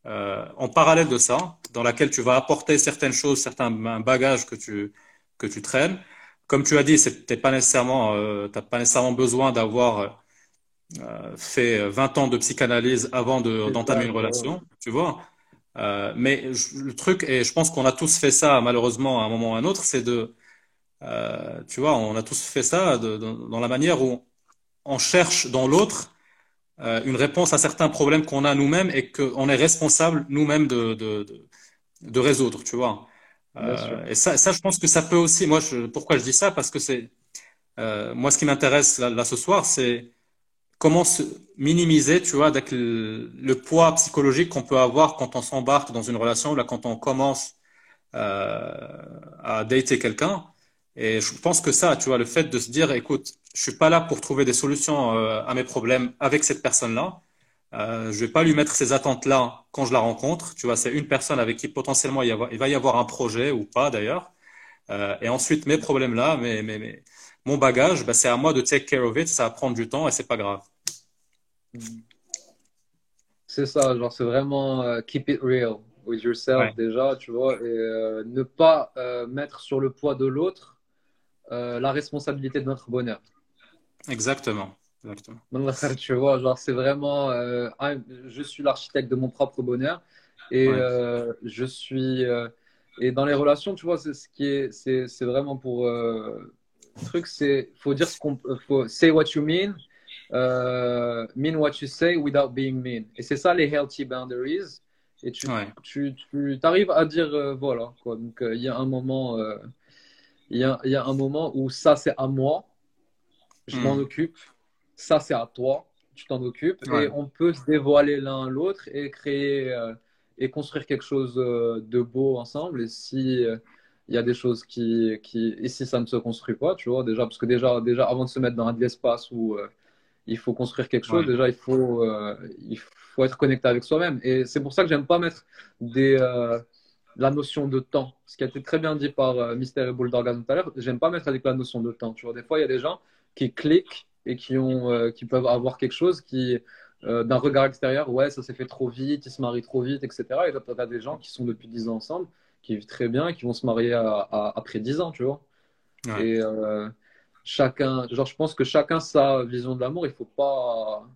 euh, en parallèle de ça, dans laquelle tu vas apporter certaines choses, certains bagages que tu que tu traînes. Comme tu as dit, t'es pas nécessairement, euh, t'as pas nécessairement besoin d'avoir euh, fait 20 ans de psychanalyse avant de, d'entamer une relation, tu vois. Euh, mais je- le truc, et je pense qu'on a tous fait ça malheureusement à un moment ou à un autre, c'est de, tu vois, on a tous fait ça de- de- dans la manière où on cherche dans l'autre une réponse à certains problèmes qu'on a nous-mêmes et qu'on est responsable nous-mêmes de, de, de, de résoudre, tu vois. Euh, et ça, ça, je pense que ça peut aussi. Moi, je, pourquoi je dis ça? Parce que c'est euh, moi ce qui m'intéresse là, là ce soir, c'est comment se minimiser, tu vois, avec le, le poids psychologique qu'on peut avoir quand on s'embarque dans une relation, là, quand on commence euh, à dater quelqu'un. Et je pense que ça, tu vois, le fait de se dire, écoute, je suis pas là pour trouver des solutions euh, à mes problèmes avec cette personne-là. Euh, je vais pas lui mettre ces attentes-là quand je la rencontre. Tu vois, c'est une personne avec qui potentiellement il, y avoir- il va y avoir un projet ou pas d'ailleurs. Euh, et ensuite, mes problèmes-là, mes, mes, mes- mon bagage, bah, c'est à moi de take care of it. Ça va prendre du temps et c'est pas grave. C'est ça, genre c'est vraiment euh, keep it real with yourself Ouais. déjà, tu vois, et euh, ne pas mettre sur le poids de l'autre la responsabilité de notre bonheur. Exactement. Exactement. Tu vois, genre c'est vraiment, euh, I'm- je suis l'architecte de mon propre bonheur et Ouais. euh, je suis, euh, et dans les relations, tu vois, c'est ce qui est, c'est c'est vraiment pour, euh, le truc, c'est, faut dire ce qu'on, faut say what you mean, euh, mean what you say without being mean. Et c'est ça les healthy boundaries. Et tu, Ouais. tu, tu arrives à dire, euh, voilà, quoi. Donc, euh, il y a un moment, euh, il y a, y a un moment où ça, c'est à moi, je Hmm. m'en occupe. Ça, c'est à toi, tu t'en occupes. Ouais. Et on peut se dévoiler l'un l'autre et créer euh, et construire quelque chose euh, de beau ensemble. Et si euh, il y a des choses qui, qui. Et si ça ne se construit pas, tu vois, déjà, parce que déjà, déjà avant de se mettre dans de l'espace où euh, il faut construire quelque chose, Ouais. déjà, il faut, euh, il faut être connecté avec soi-même. Et c'est pour ça que j'aime pas mettre des. euh, la notion de temps, ce qui a été très bien dit par euh, Mister et Bulldog tout à l'heure, j'aime pas mettre avec la notion de temps. Tu vois, des fois, il y a des gens qui cliquent et qui, ont, euh, qui peuvent avoir quelque chose qui, euh, d'un regard extérieur, ouais, ça s'est fait trop vite, ils se marient trop vite, etc. Et là, tu as des gens qui sont depuis 10 ans ensemble, qui vivent très bien, qui vont se marier à- à- après 10 ans, tu vois. Ouais. Et euh, chacun, genre, je pense que chacun sa vision de l'amour, il faut pas.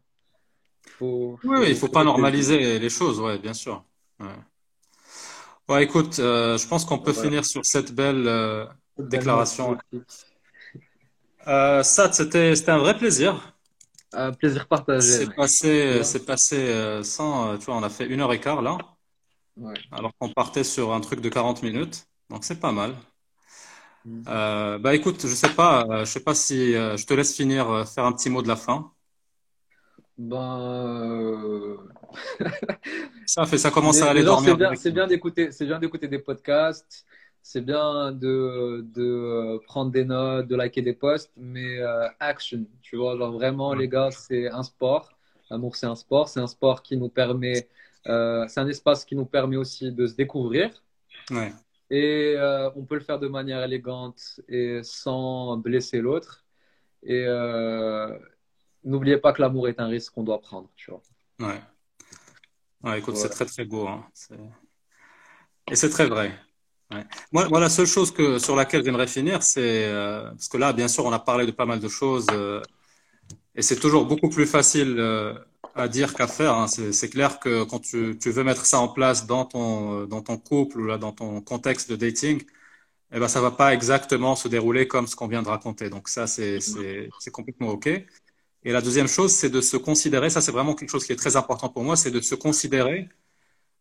Faut, Oui, il faut pas normaliser les choses, ouais, bien sûr. Ouais. Ouais, écoute, euh, je pense qu'on peut finir sur cette belle déclaration. Euh, Sad, c'était c'était un vrai plaisir. Un plaisir partagé. C'est passé, Ouais. c'est passé euh, sans, euh, tu vois, on a fait une heure et quart là, Ouais. alors qu'on partait sur un truc de 40 minutes, donc c'est pas mal. Mm. Euh, bah écoute, je sais pas, euh, je sais pas si euh, je te laisse finir, euh, faire un petit mot de la fin. Ben. ça fait, ça commence à aller dormir. C'est bien, d'écouter, c'est bien d'écouter des podcasts. C'est bien de, de prendre des notes, de liker des posts, mais action, tu vois, genre vraiment, les gars, c'est un sport. L'amour, c'est un sport. C'est un sport qui nous permet, c'est un espace qui nous permet aussi de se découvrir. Ouais. Et euh, on peut le faire de manière élégante et sans blesser l'autre. Et euh, n'oubliez pas que l'amour est un risque qu'on doit prendre, tu vois. Ouais. Ouais, écoute, c'est très très beau. Hein. Et c'est très vrai. Moi, la seule chose que, sur laquelle j'aimerais finir, c'est euh, parce que là, bien sûr, on a parlé de pas mal de choses et c'est toujours beaucoup plus facile à dire qu'à faire. Hein. C'est clair que quand tu, veux mettre ça en place dans ton, dans ton couple ou là, dans ton contexte de dating, eh ben, ça va pas exactement se dérouler comme ce qu'on vient de raconter. Donc ça, c'est complètement OK. Et la deuxième chose, c'est de se considérer, ça c'est vraiment quelque chose qui est très important pour moi, c'est de se considérer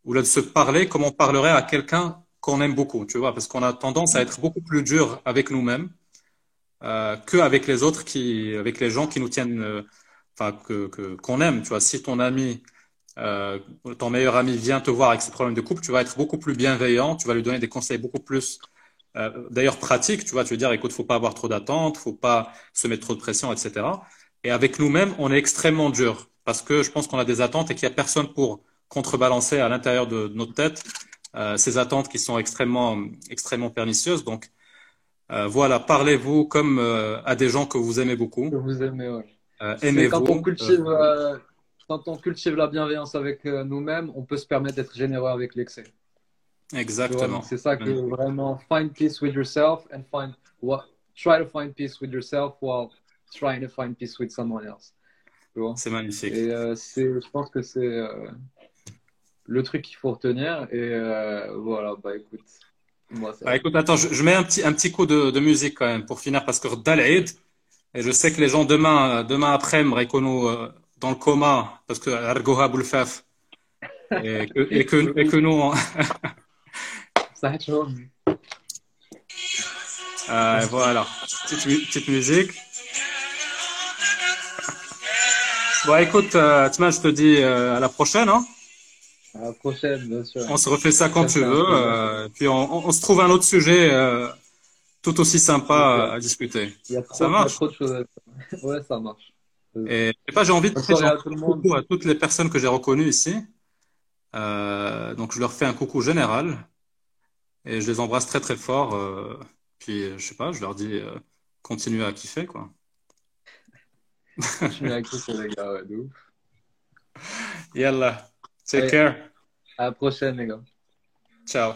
ou de se parler comme on parlerait à quelqu'un qu'on aime beaucoup, tu vois, parce qu'on a tendance à être beaucoup plus dur avec nous-mêmes euh, qu'avec les autres, qui, avec les gens qui nous tiennent... Euh, enfin que qu'on aime. Tu vois, si ton ami, euh, ton meilleur ami vient te voir avec ses problèmes de couple, tu vas être beaucoup plus bienveillant, tu vas lui donner des conseils beaucoup plus, euh, d'ailleurs pratiques. Tu vois, tu veux dire, écoute, faut pas avoir trop d'attentes, faut pas se mettre trop de pression, etc. Et avec nous-mêmes, on est extrêmement dur parce que je pense qu'on a des attentes et qu'il y a personne pour contrebalancer à l'intérieur de, notre tête ces attentes qui sont extrêmement extrêmement pernicieuses. Donc euh, voilà, parlez-vous comme euh, à des gens que vous aimez beaucoup. Que vous aimez, ouais. Euh, quand on, cultive, euh, quand on cultive la bienveillance avec euh, nous-mêmes, on peut se permettre d'être généreux avec l'excès. Exactement. C'est ça que vraiment find peace with yourself and find what try to find peace with yourself while trying to find peace with someone else. C'est magnifique. Et je pense que c'est le truc qu'il faut retenir. Et voilà, bah écoute. Moi, bah, écoute, attends, je, mets un petit, un petit coup de, de, musique quand même pour finir parce que Dal'id, et je sais que les gens demain, demain après me reconnaissent euh, dans le coma parce que Argoha Boulfaf et que, et que, et que nous. Ça euh, voilà, petite, petite, musique. Bon, écoute, euh, je te dis euh, à la prochaine. Hein. À la prochaine, bien sûr. On se refait ça quand tu veux. Euh, puis on, on, se trouve un autre sujet tout aussi sympa à, discuter. Il y a trop, ça marche. trop de choses à Ouais, ça marche. Et, pas, j'ai envie de faire un coucou à toutes les personnes que j'ai reconnues ici. Euh, donc, je leur fais un coucou général et je les embrasse très très fort. Euh, puis, je sais pas, je leur dis euh, continuez à kiffer, quoi. continuez à kiffer, les gars, ouais, de ouf. Yalla, take care. À la prochaine, les gars. Ciao.